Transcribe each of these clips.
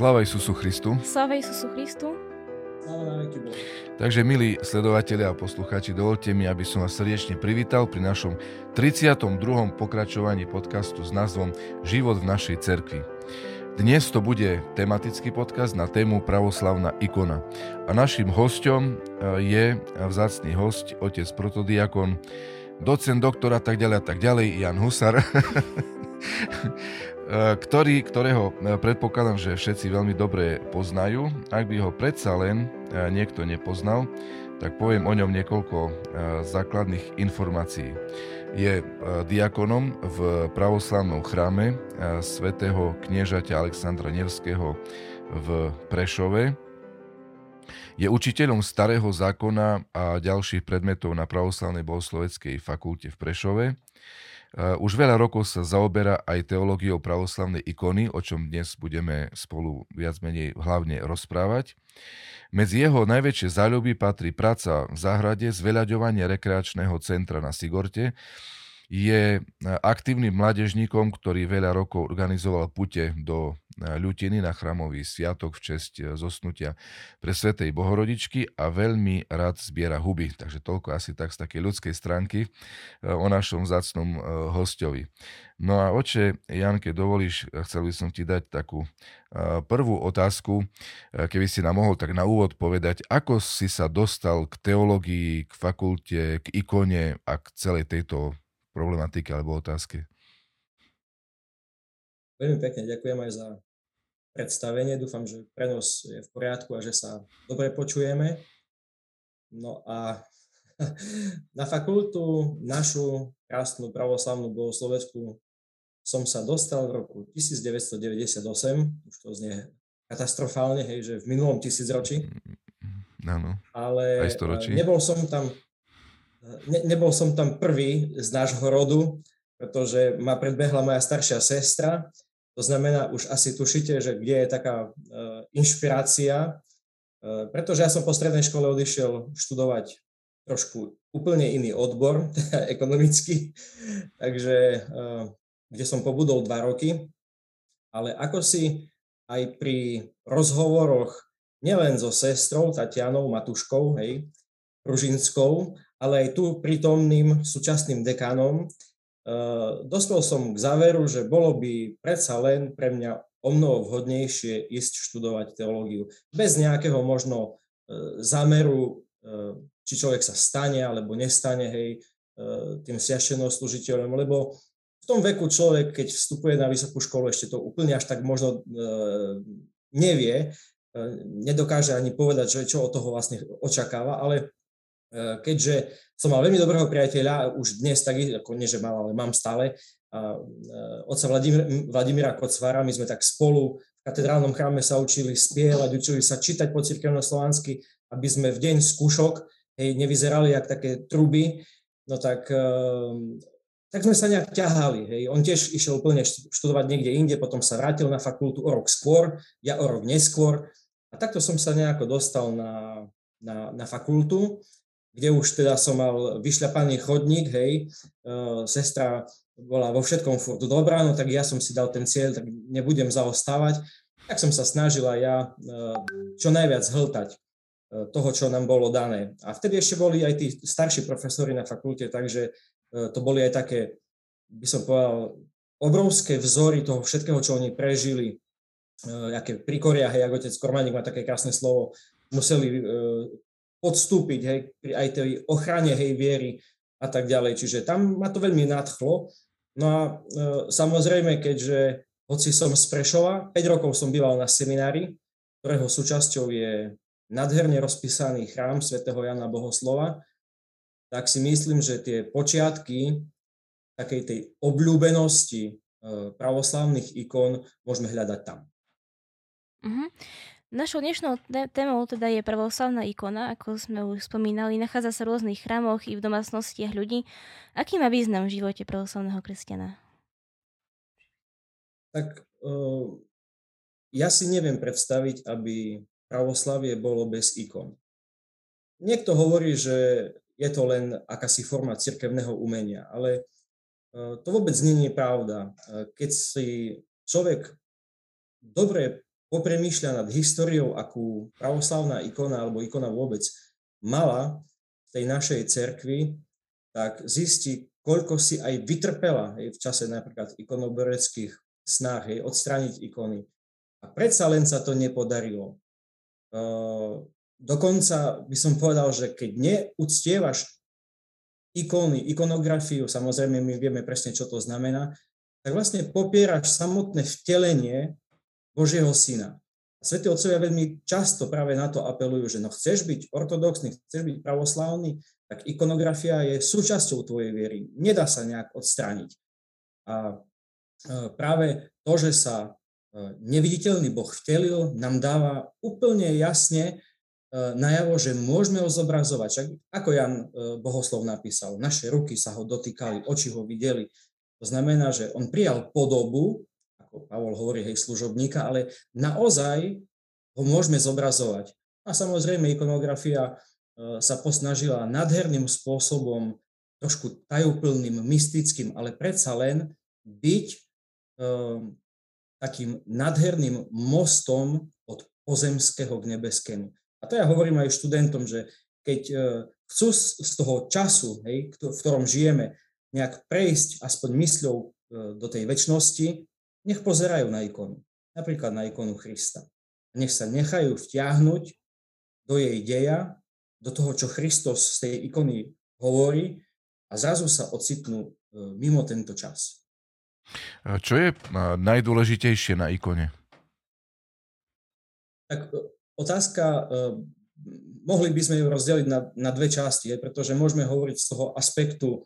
Sláva Isusu Christu. Sláva Isusu Christu. Takže milí sledovatelia a poslucháči, dovolte mi, aby som vás srdečne privítal pri našom 32. pokračovaní podcastu s názvom Život v našej cerkvi. Dnes to bude tematický podcast na tému pravoslavná ikona. A našim hostom e, je vzácný host, otec protodiakon, docent, doktor a tak ďalej a tak ďalej, Jan Husar. Eh, ktorý, ktorého eh, predpokladám, že všetci veľmi dobre poznajú. Ak by ho predsa len eh, niekto nepoznal, tak poviem o ňom niekoľko základných informácií. Je diakonom v pravoslavnom chráme svätého kniežaťa Alexandra Nevského v Prešove. Je učiteľom starého zákona a ďalších predmetov na pravoslavnej bohosloveckej fakulte v Prešove už veľa rokov sa zaoberá aj teológiou pravoslavnej ikony, o čom dnes budeme spolu viac menej hlavne rozprávať. Medzi jeho najväčšie záľuby patrí práca v záhrade, zveľaďovanie rekreačného centra na Sigorte, je e, aktívnym mládežníkom, ktorý veľa rokov organizoval pute do e, Ľutiny na chramový sviatok v česť e, zosnutia pre Svetej Bohorodičky a veľmi rád zbiera huby. Takže toľko asi tak z takej ľudskej stránky o našom zácnom hostovi. No a oče, Janke, dovolíš, chcel by som ti dať takú prvú otázku, keby si nám mohol tak na úvod povedať, ako si sa dostal k teológii, k fakulte, k ikone a k celej tejto problematike alebo otázke. Veľmi pekne ďakujem aj za predstavenie. Dúfam, že prenos je v poriadku a že sa dobre počujeme. No a na fakultu našu krásnu pravoslavnú bohosloveckú som sa dostal v roku 1998, už to znie katastrofálne, hej, že v minulom tisícročí. Áno, ale nebol som tam ne, nebol som tam prvý z nášho rodu, pretože ma predbehla moja staršia sestra. To znamená, už asi tušite, že kde je taká uh, inšpirácia, uh, pretože ja som po strednej škole odišiel študovať trošku úplne iný odbor, ekonomický, takže uh, kde som pobudol dva roky. Ale ako si aj pri rozhovoroch nielen so sestrou Tatianou Matuškou, hej, Ružinskou, ale aj tu prítomným súčasným dekánom, uh, dospel som k záveru, že bolo by predsa len pre mňa o mnoho vhodnejšie ísť študovať teológiu. Bez nejakého možno uh, zámeru, uh, či človek sa stane alebo nestane hej, tým slúžiteľom, lebo v tom veku človek, keď vstupuje na vysokú školu, ešte to úplne až tak možno nevie, nedokáže ani povedať, že čo od toho vlastne očakáva, ale Eh, keďže som mal veľmi dobrého priateľa, už dnes tak, ako nie, že mal, ale mám stále, a, eh, otca Vladimíra, Vladimíra Kocvara, my sme tak spolu v katedrálnom chráme sa učili spievať, učili sa čítať po cirkevno slovansky, aby sme v deň skúšok hej, nevyzerali jak také truby, no tak, ehm, tak sme sa nejak ťahali. Hej. On tiež išiel úplne študovať niekde inde, potom sa vrátil na fakultu o rok skôr, ja o rok neskôr. A takto som sa nejako dostal na, na, na fakultu kde už teda som mal vyšľapaný chodník, hej, uh, sestra bola vo všetkom furt dobrá, no tak ja som si dal ten cieľ, tak nebudem zaostávať, tak som sa snažila ja uh, čo najviac hltať uh, toho, čo nám bolo dané. A vtedy ešte boli aj tí starší profesori na fakulte, takže uh, to boli aj také, by som povedal, obrovské vzory toho všetkého, čo oni prežili, aké prikoria, hej, ako otec Kormaník má také krásne slovo, museli podstúpiť hej, pri aj tej ochrane hej, viery a tak ďalej. Čiže tam ma to veľmi nadchlo. No a e, samozrejme, keďže hoci som z Prešova, 5 rokov som býval na seminári, ktorého súčasťou je nadherne rozpísaný chrám svätého Jana Bohoslova, tak si myslím, že tie počiatky takej tej obľúbenosti e, pravoslavných ikon môžeme hľadať tam. Uh-huh. Našou dnešnou témou teda je pravoslavná ikona, ako sme už spomínali. Nachádza sa v rôznych chrámoch i v domácnostiach ľudí. Aký má význam v živote pravoslavného kresťana? Tak ja si neviem predstaviť, aby pravoslavie bolo bez ikon. Niekto hovorí, že je to len akási forma cirkevného umenia, ale to vôbec nie je pravda. Keď si človek dobre popremýšľa nad históriou, akú pravoslavná ikona alebo ikona vôbec mala v tej našej cerkvi, tak zistí, koľko si aj vytrpela hej, v čase napríklad ikonobereckých snách, hej, odstrániť ikony. A predsa len sa to nepodarilo. Uh, dokonca by som povedal, že keď neúctievaš ikony, ikonografiu, samozrejme my vieme presne, čo to znamená, tak vlastne popieraš samotné vtelenie Božieho syna. A svätí otcovia veľmi často práve na to apelujú, že no chceš byť ortodoxný, chceš byť pravoslavný, tak ikonografia je súčasťou tvojej viery. Nedá sa nejak odstrániť. A práve to, že sa neviditeľný Boh vtelil, nám dáva úplne jasne najavo, že môžeme ho zobrazovať. Ako Jan Bohoslov napísal, naše ruky sa ho dotýkali, oči ho videli. To znamená, že on prijal podobu ako Pavol hovorí, hej, služobníka, ale naozaj ho môžeme zobrazovať. A samozrejme ikonografia e, sa posnažila nadherným spôsobom, trošku tajúplným, mystickým, ale predsa len byť um, takým nadherným mostom od pozemského k nebeskému. A to ja hovorím aj študentom, že keď uh, chcú z toho času, hej, v ktorom žijeme, nejak prejsť aspoň mysľou uh, do tej väčšnosti, nech pozerajú na ikonu, napríklad na ikonu Krista. Nech sa nechajú vtiahnuť do jej deja, do toho, čo Kristus z tej ikony hovorí a zrazu sa ocitnú e, mimo tento čas. Čo je najdôležitejšie na ikone? Tak e, otázka, e, mohli by sme ju rozdeliť na, na dve časti, pretože môžeme hovoriť z toho aspektu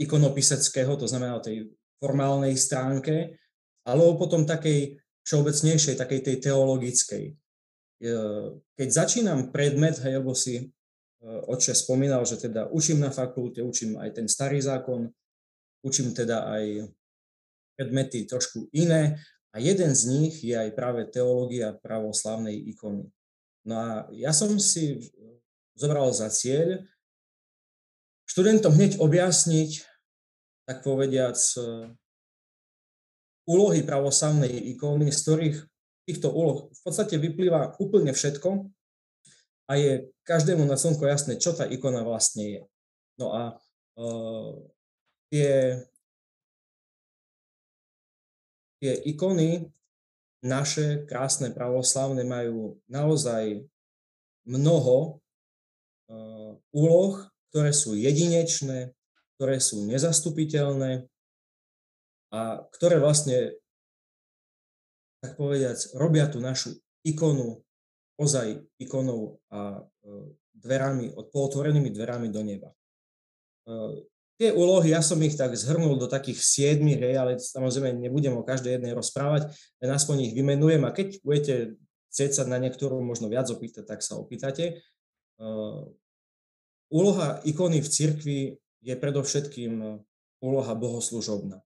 ikonopiseckého, to znamená o tej formálnej stránke, alebo potom takej všeobecnejšej, takej tej teologickej. Keď začínam predmet, hej, lebo si e, oče spomínal, že teda učím na fakulte, učím aj ten starý zákon, učím teda aj predmety trošku iné a jeden z nich je aj práve teológia pravoslavnej ikony. No a ja som si zobral za cieľ študentom hneď objasniť, tak povediac, úlohy pravoslavnej ikóny, z ktorých týchto úloh v podstate vyplýva úplne všetko a je každému na slnko jasné, čo tá ikona vlastne je. No a uh, tie, tie ikony naše krásne pravoslavné majú naozaj mnoho uh, úloh, ktoré sú jedinečné, ktoré sú nezastupiteľné a ktoré vlastne, tak povediac, robia tú našu ikonu ozaj ikonou a e, dverami, otvorenými dverami do neba. E, tie úlohy, ja som ich tak zhrnul do takých siedmých, hej, ale samozrejme nebudem o každej jednej rozprávať, len aspoň ich vymenujem a keď budete chcieť sa na niektorú možno viac opýtať, tak sa opýtate. E, úloha ikony v cirkvi je predovšetkým úloha bohoslužobná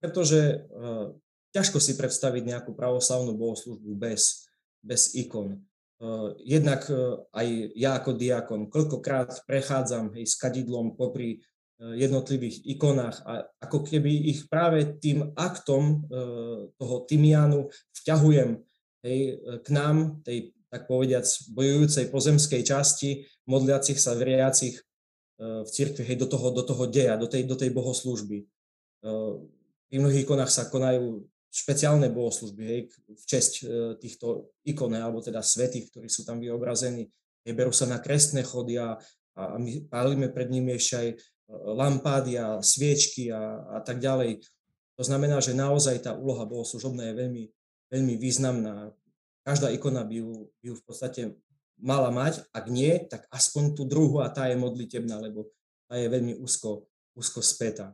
pretože uh, ťažko si predstaviť nejakú pravoslavnú bohoslužbu bez, bez ikon. Uh, jednak uh, aj ja ako diakon, koľkokrát prechádzam hej, s kadidlom popri jednotlivých ikonách a ako keby ich práve tým aktom toho tymianu vťahujem hej, k nám, tej tak povediac bojujúcej pozemskej časti, modliacich sa veriacich v cirkvi, hej, do toho, do toho deja, do tej, do tej bohoslúžby pri mnohých ikonách sa konajú špeciálne bohoslužby, hej, v česť e, týchto ikon, alebo teda svetých, ktorí sú tam vyobrazení. Hej, berú sa na krestné chody a, a my pálime pred nimi ešte aj e, lampády a sviečky a, a tak ďalej. To znamená, že naozaj tá úloha bohoslužobná je veľmi, veľmi významná. Každá ikona by ju, by ju v podstate mala mať, ak nie, tak aspoň tú druhú a tá je modlitebná, lebo tá je veľmi úzko, úzko spätá.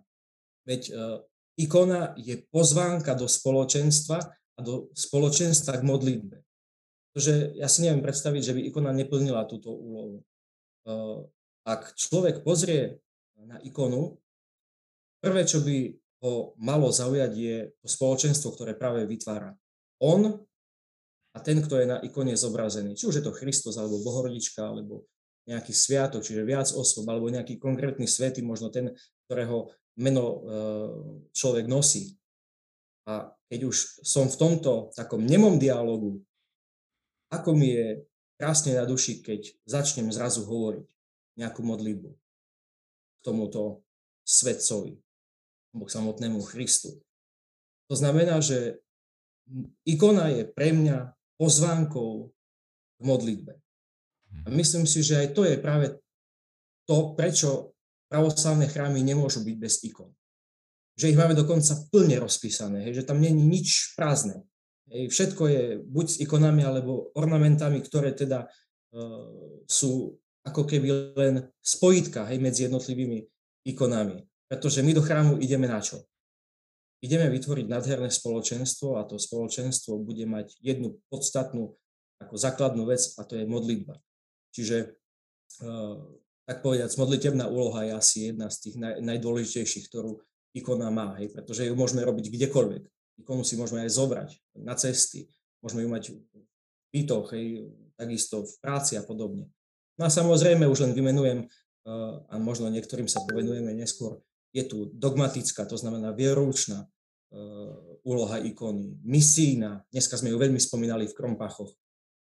Veď e, Ikona je pozvánka do spoločenstva a do spoločenstva k modlitbe. Pretože ja si neviem predstaviť, že by ikona neplnila túto úlohu. Eh, ak človek pozrie na ikonu, prvé, čo by ho malo zaujať, je to spoločenstvo, ktoré práve vytvára. On a ten, kto je na ikone zobrazený. Či už je to Kristus, alebo Bohorodička, alebo nejaký sviatok, čiže viac osôb, alebo nejaký konkrétny svetý, možno ten, ktorého meno eh, človek nosí. A keď už som v tomto takom nemom dialogu, ako mi je krásne na duši, keď začnem zrazu hovoriť nejakú modlitbu k tomuto svetcovi, k samotnému Christu. To znamená, že ikona je pre mňa pozvánkou k modlitbe. A myslím si, že aj to je práve to, prečo pravoslavné chrámy nemôžu byť bez ikon. Že ich máme dokonca plne rozpísané, hej, že tam není nič prázdne. Hej, všetko je buď s ikonami alebo ornamentami, ktoré teda uh, sú ako keby len spojitka hej, medzi jednotlivými ikonami. Pretože my do chrámu ideme na čo? Ideme vytvoriť nádherné spoločenstvo a to spoločenstvo bude mať jednu podstatnú ako základnú vec a to je modlitba. Čiže uh, tak povedať, modlitebná úloha je asi jedna z tých naj, najdôležitejších, ktorú ikona má, hej, pretože ju môžeme robiť kdekoľvek. Ikonu si môžeme aj zobrať na cesty, môžeme ju mať v bytoch, hej, takisto v práci a podobne. No a samozrejme už len vymenujem, uh, a možno niektorým sa povenujeme neskôr, je tu dogmatická, to znamená vieroučná uh, úloha ikony, misijná, dneska sme ju veľmi spomínali v Krompachoch,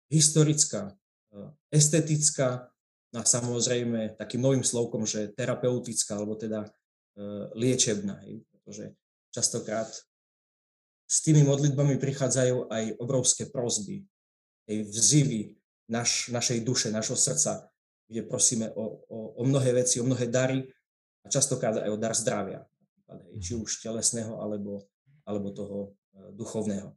historická, uh, estetická, a samozrejme takým novým slovkom, že terapeutická alebo teda e, liečebná, hej, pretože častokrát s tými modlitbami prichádzajú aj obrovské prozby, aj vzivy naš, našej duše, našho srdca, kde prosíme o, o, o mnohé veci, o mnohé dary a častokrát aj o dar zdravia, hej, či už telesného alebo, alebo toho e, duchovného.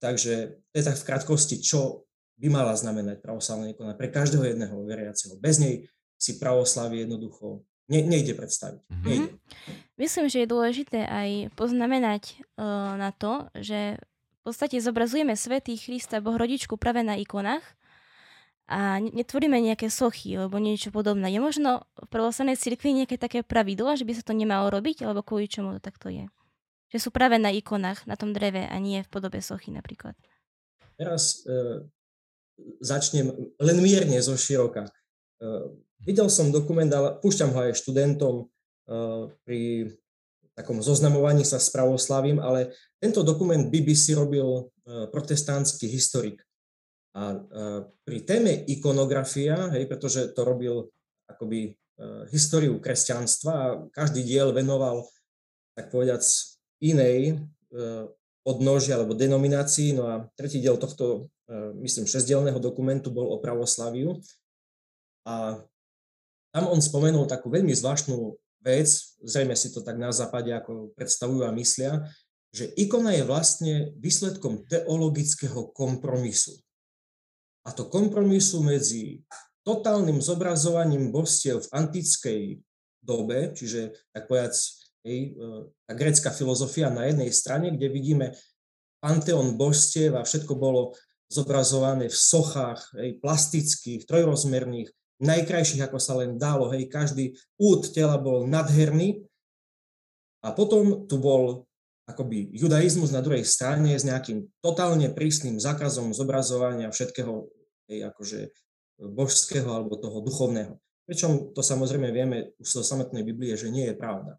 Takže to je tak v krátkosti, čo by mala znamenať pravoslavná ikona pre každého jedného veriaceho. Bez nej si pravoslavie jednoducho ne, nejde predstaviť. Mm-hmm. Nejde. Myslím, že je dôležité aj poznamenať uh, na to, že v podstate zobrazujeme svetý Krista Bohrodičku práve na ikonách a netvoríme nejaké sochy alebo niečo podobné. Je možno v pravoslavnej cirkvi nejaké také pravidlo, že by sa to nemalo robiť, alebo kvôli čomu to takto je? Že sú práve na ikonách, na tom dreve a nie v podobe sochy napríklad. Teraz e, začnem len mierne zo široka. Uh, videl som dokument, ale púšťam ho aj študentom uh, pri takom zoznamovaní sa s pravoslavím, ale tento dokument BBC robil uh, protestantský historik. A pri téme ikonografia, hej, pretože to robil akoby históriu kresťanstva a každý diel venoval, tak povedať, inej odnoži alebo denominácii. No a tretí diel tohto myslím, šesťdielného dokumentu bol o pravoslaviu. A tam on spomenul takú veľmi zvláštnu vec, zrejme si to tak na západe ako predstavujú a myslia, že ikona je vlastne výsledkom teologického kompromisu. A to kompromisu medzi totálnym zobrazovaním božstiev v antickej dobe, čiže tak povedať, hej, e, tá grecká filozofia na jednej strane, kde vidíme panteón božstiev a všetko bolo zobrazované v sochách, hej, plastických, trojrozmerných, najkrajších, ako sa len dalo. Hej, každý út tela bol nadherný. A potom tu bol akoby judaizmus na druhej strane s nejakým totálne prísnym zákazom zobrazovania všetkého hej, akože božského alebo toho duchovného. Pričom to samozrejme vieme už zo samotnej Biblie, že nie je pravda.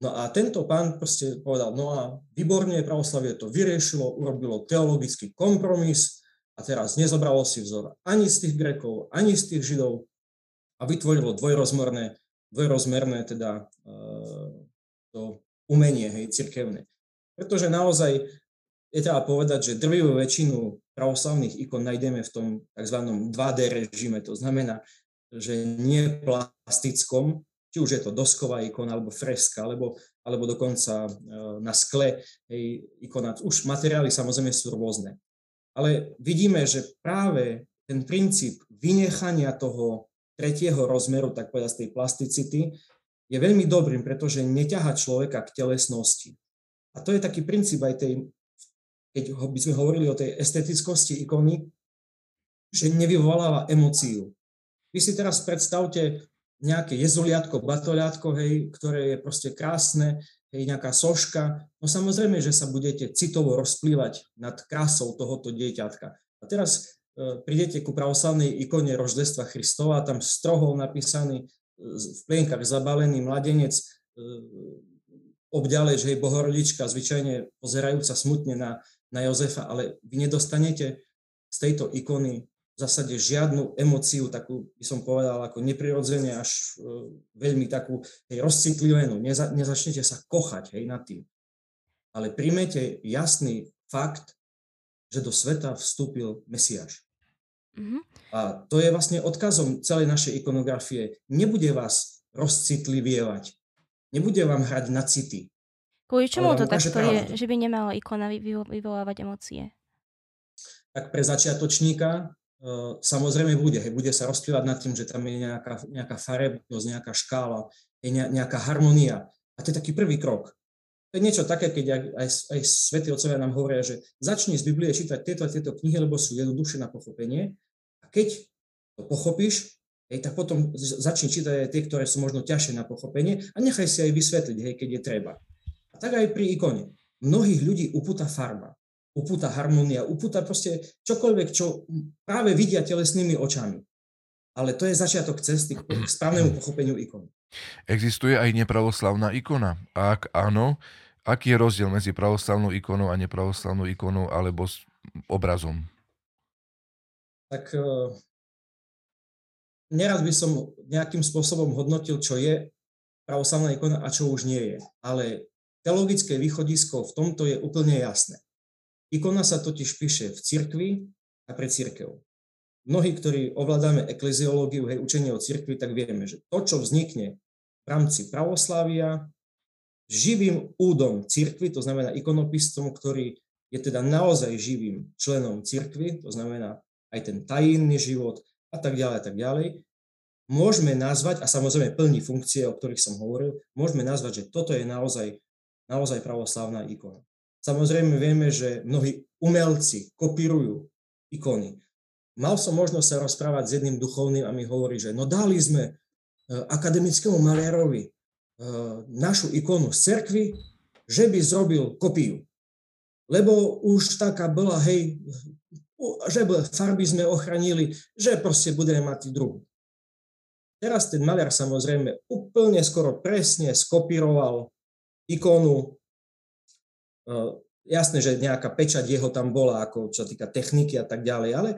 No a tento pán proste povedal, no a výborne, pravoslavie to vyriešilo, urobilo teologický kompromis a teraz nezobralo si vzor ani z tých Grekov, ani z tých Židov a vytvorilo dvojrozmerné, dvojrozmerné teda e, to umenie, hej, cirkevné. Pretože naozaj je treba povedať, že drvivú väčšinu pravoslavných ikon nájdeme v tom tzv. 2D režime, to znamená, že nie plastickom, či už je to dosková ikona, alebo freska, alebo, alebo dokonca e, na skle hej, ikona. Už materiály samozrejme sú rôzne. Ale vidíme, že práve ten princíp vynechania toho tretieho rozmeru, tak povedať z tej plasticity, je veľmi dobrým, pretože neťaha človeka k telesnosti. A to je taký princíp aj tej, keď by sme hovorili o tej estetickosti ikony, že nevyvoláva emóciu. Vy si teraz predstavte nejaké jezuliatko, batoliatko, hej, ktoré je proste krásne, hej, nejaká soška, no samozrejme, že sa budete citovo rozplývať nad krásou tohoto dieťatka. A teraz e, prídete ku pravoslavnej ikone Roždestva Christova, tam strohol napísaný, e, v plienkach zabalený mladenec, e, obďaleč, hej, bohorodička, zvyčajne pozerajúca smutne na, na Jozefa, ale vy nedostanete z tejto ikony zásade žiadnu emociu, takú by som povedal ako neprirodzene, až uh, veľmi takú hej, rozcitlivenú. Neza, nezačnete sa kochať hej, nad tým. Ale príjmete jasný fakt, že do sveta vstúpil Mesiáš. Mm-hmm. A to je vlastne odkazom celej našej ikonografie. Nebude vás rozcitlivievať. Nebude vám hrať na city. Kvôli čomu to takto je, že by nemala ikona vyvolávať emócie? Tak pre začiatočníka samozrejme bude. Hej, bude sa rozprávať nad tým, že tam je nejaká, nejaká farebnosť, nejaká škála, je nejaká harmonia. A to je taký prvý krok. To je niečo také, keď aj, aj svätí otcovia nám hovoria, že začni z Biblie čítať tieto a tieto knihy, lebo sú jednoduchšie na pochopenie. A keď to pochopíš, hej, tak potom začni čítať aj tie, ktoré sú možno ťažšie na pochopenie a nechaj si aj vysvetliť, hej, keď je treba. A tak aj pri ikone. Mnohých ľudí upúta farba, upúta harmónia, upúta proste čokoľvek, čo práve vidia telesnými očami. Ale to je začiatok cesty k správnemu pochopeniu ikony. Existuje aj nepravoslavná ikona? Ak áno, aký je rozdiel medzi pravoslavnou ikonou a nepravoslavnou ikonou alebo s obrazom? Tak uh, nerad by som nejakým spôsobom hodnotil, čo je pravoslavná ikona a čo už nie je. Ale teologické východisko v tomto je úplne jasné. Ikona sa totiž píše v cirkvi a pre církev. Mnohí, ktorí ovládame ekleziológiu, hej, učenie o cirkvi, tak vieme, že to, čo vznikne v rámci pravoslávia, živým údom cirkvi, to znamená ikonopistom, ktorý je teda naozaj živým členom cirkvi, to znamená aj ten tajinný život a tak ďalej, a tak ďalej, môžeme nazvať, a samozrejme plní funkcie, o ktorých som hovoril, môžeme nazvať, že toto je naozaj, naozaj pravoslávna ikona. Samozrejme vieme, že mnohí umelci kopírujú ikony. Mal som možnosť sa rozprávať s jedným duchovným a mi hovorí, že no dali sme e, akademickému maliarovi e, našu ikonu z cerkvy, že by zrobil kopiu. Lebo už taká bola, hej, že farby sme ochránili, že proste budeme mať druhú. Teraz ten maliar samozrejme úplne skoro presne skopíroval ikonu. E, jasné, že nejaká pečať jeho tam bola, ako čo týka techniky a tak ďalej, ale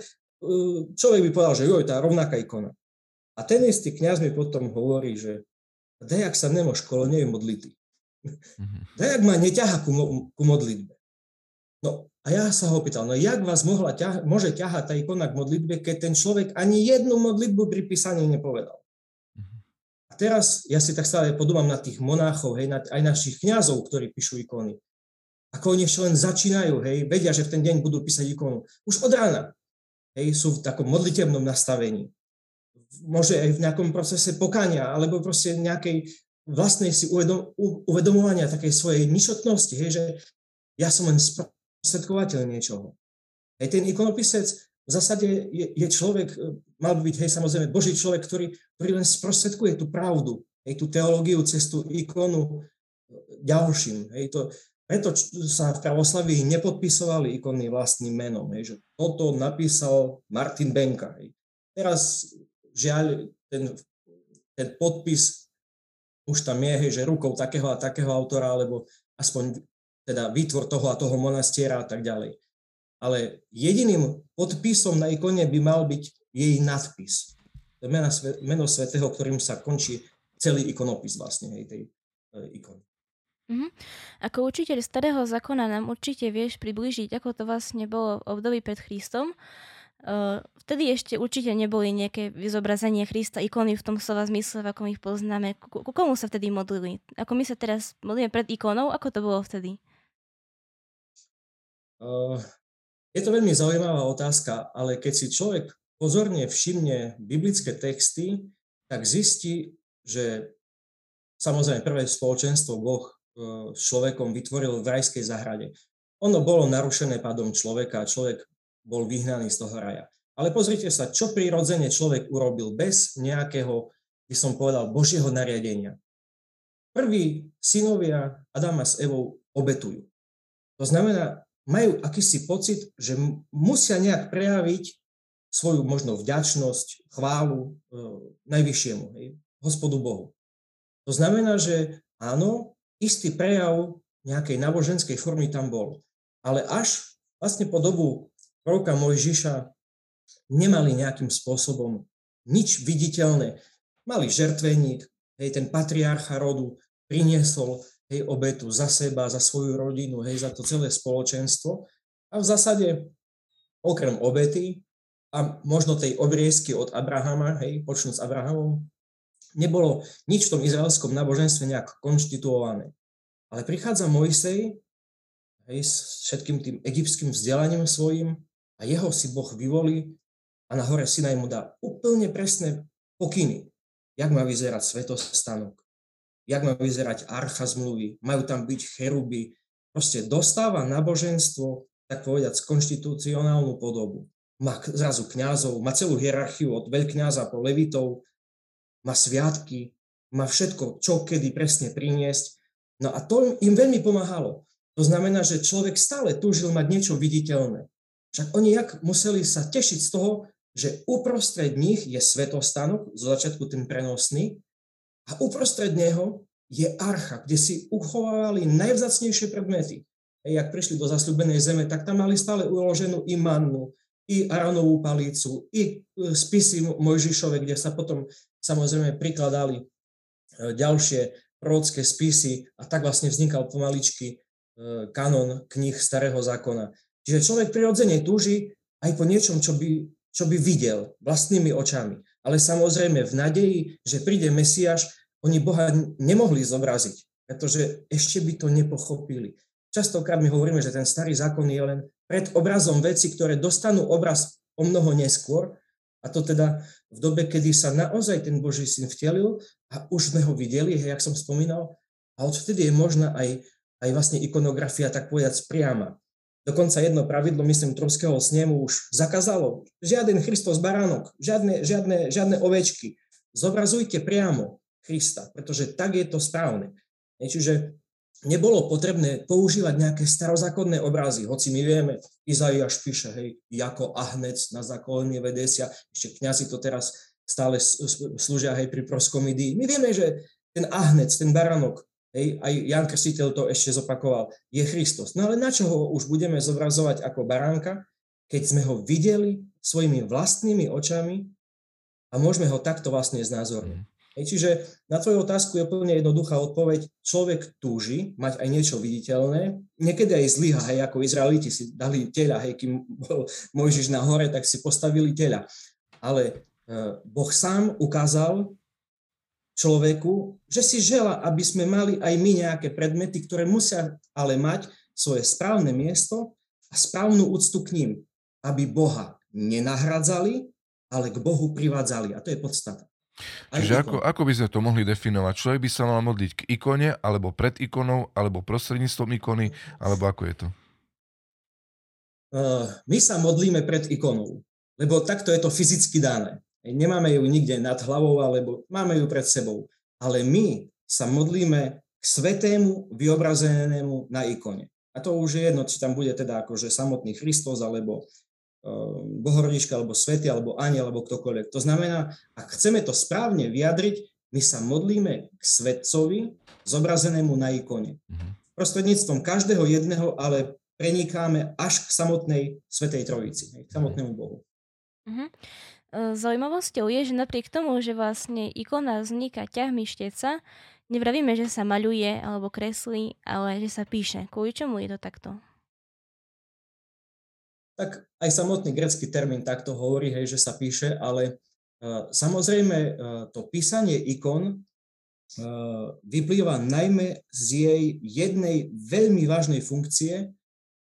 človek by povedal, že joj, tá rovnaká ikona. A ten istý kňaz mi potom hovorí, že dajak sa nemo škole, nie je modlitý. Mhm. Dajak ma neťaha ku, ku modlitbe. No a ja sa ho pýtal, no jak vás mohla ťah, môže ťahať tá ikona k modlitbe, keď ten človek ani jednu modlitbu pri písaní nepovedal. Mhm. A teraz ja si tak stále podúmam na tých monáchov, hej, na, aj našich kňazov, ktorí píšu ikony. Ako oni ešte len začínajú, hej, vedia, že v ten deň budú písať ikonu. Už od rána hej, sú v takom modlitebnom nastavení. Môže aj v nejakom procese pokania, alebo proste nejakej vlastnej si uvedom, uvedomovania takej svojej ničotnosti, hej, že ja som len sprostredkovateľ niečoho. Hej, ten ikonopisec v zásade je, je človek, mal by byť, hej, samozrejme, Boží človek, ktorý, ktorý len sprostredkuje tú pravdu, hej, tú teológiu cez tú ikonu ďalším. Hej, to, preto sa v pravoslavii nepodpisovali ikony vlastným menom, hej, že toto napísal Martin Benka. Hej. Teraz žiaľ ten, ten podpis už tam je, hej, že rukou takého a takého autora, alebo aspoň teda výtvor toho a toho monastiera a tak ďalej. Ale jediným podpisom na ikone by mal byť jej nadpis. To je meno, svetého, ktorým sa končí celý ikonopis vlastne hej, tej e, ikony. Mm-hmm. Ako učiteľ starého zákona nám určite vieš priblížiť, ako to vlastne bolo v období pred Kristom. Uh, vtedy ešte určite neboli nejaké vyzobrazenie Krista, ikony v tom slova zmysle, ako my ich poznáme. Ku, komu sa vtedy modlili? Ako my sa teraz modlíme pred ikonou, ako to bolo vtedy? Je to veľmi zaujímavá otázka, ale keď si človek pozorne všimne biblické texty, tak zistí, že samozrejme prvé spoločenstvo Boh s človekom vytvoril v rajskej zahrade. Ono bolo narušené pádom človeka a človek bol vyhnaný z toho raja. Ale pozrite sa, čo prirodzene človek urobil bez nejakého, by som povedal, Božieho nariadenia. Prví synovia Adama s Evou obetujú. To znamená, majú akýsi pocit, že musia nejak prejaviť svoju možno vďačnosť, chválu e, najvyššiemu, hej, hospodu Bohu. To znamená, že áno, istý prejav nejakej náboženskej formy tam bol. Ale až vlastne po dobu proroka Mojžiša nemali nejakým spôsobom nič viditeľné. Mali žertveník, hej, ten patriarcha rodu priniesol hej, obetu za seba, za svoju rodinu, hej, za to celé spoločenstvo. A v zásade, okrem obety a možno tej obriezky od Abrahama, hej, počnúť s Abrahamom, nebolo nič v tom izraelskom náboženstve nejak konštituované. Ale prichádza Mojsej hej, s všetkým tým egyptským vzdelaním svojim a jeho si Boh vyvolí a na hore Sinaj mu dá úplne presné pokyny, jak má vyzerať svetostanok, jak má vyzerať archa zmluvy, majú tam byť cheruby, proste dostáva náboženstvo, tak povedať, konštitucionálnu podobu. Má zrazu kňazov, má celú hierarchiu od veľkňaza po levitov, má sviatky, má všetko, čo kedy presne priniesť. No a to im veľmi pomáhalo. To znamená, že človek stále túžil mať niečo viditeľné. Však oni jak museli sa tešiť z toho, že uprostred nich je svetostánok, zo začiatku ten prenosný, a uprostred neho je archa, kde si uchovávali najvzácnejšie predmety. Hej, jak prišli do zasľubenej zeme, tak tam mali stále uloženú i mannu, i Aronovú palicu, i e, spisy Mojžišove, kde sa potom samozrejme prikladali e, ďalšie prorocké spisy a tak vlastne vznikal pomaličky e, kanon knih Starého zákona. Čiže človek prirodzene túži aj po niečom, čo by čo by videl vlastnými očami. Ale samozrejme v nadeji, že príde Mesiáš, oni Boha nemohli zobraziť, pretože ešte by to nepochopili. Častokrát my hovoríme, že ten starý zákon je len pred obrazom veci, ktoré dostanú obraz o mnoho neskôr, a to teda v dobe, kedy sa naozaj ten Boží syn vtelil a už sme ho videli, hej, jak som spomínal, a odvtedy je možná aj, aj vlastne ikonografia, tak povedať, priama. Dokonca jedno pravidlo, myslím, Tromského snemu už zakázalo. Žiaden Kristos baránok, žiadne, žiadne, žiadne ovečky. Zobrazujte priamo Krista, pretože tak je to správne. Čiže nebolo potrebné používať nejaké starozákonné obrazy, hoci my vieme, Izaiáš píše, hej, ako ahnec na zákonne vedesia, ešte kňazi to teraz stále slúžia hej, pri proskomidii. My vieme, že ten ahnec, ten baranok, hej, aj Jan Krstiteľ to ešte zopakoval, je Kristus. No ale na čo ho už budeme zobrazovať ako baránka, keď sme ho videli svojimi vlastnými očami a môžeme ho takto vlastne znázorniť. Čiže na tvoju otázku je úplne jednoduchá odpoveď. Človek túži mať aj niečo viditeľné. Niekedy aj zlyha, hej, ako Izraeliti si dali teľa, hej, kým bol Mojžiš na hore, tak si postavili teľa. Ale uh, Boh sám ukázal človeku, že si žela, aby sme mali aj my nejaké predmety, ktoré musia ale mať svoje správne miesto a správnu úctu k ním, aby Boha nenahradzali, ale k Bohu privádzali. A to je podstata. Čiže ako, ako by sme to mohli definovať? Človek by sa mal modliť k ikone, alebo pred ikonou, alebo prostredníctvom ikony, alebo ako je to? Uh, my sa modlíme pred ikonou, lebo takto je to fyzicky dané. Nemáme ju nikde nad hlavou, alebo máme ju pred sebou. Ale my sa modlíme k svetému vyobrazenému na ikone. A to už je jedno, či tam bude teda akože samotný Kristus, alebo Bohorodička, alebo Svety, alebo Aniel, alebo ktokoľvek. To znamená, ak chceme to správne vyjadriť, my sa modlíme k svetcovi zobrazenému na ikone. Mhm. Prostredníctvom každého jedného, ale prenikáme až k samotnej Svetej Trojici, k samotnému Bohu. Uh-huh. Zaujímavosťou je, že napriek tomu, že vlastne ikona vzniká ťahmi šteca, nevravíme, že sa maľuje alebo kreslí, ale že sa píše. Kvôli čomu je to takto? Tak aj samotný grecký termín takto hovorí, hej, že sa píše, ale uh, samozrejme uh, to písanie ikon uh, vyplýva najmä z jej jednej veľmi vážnej funkcie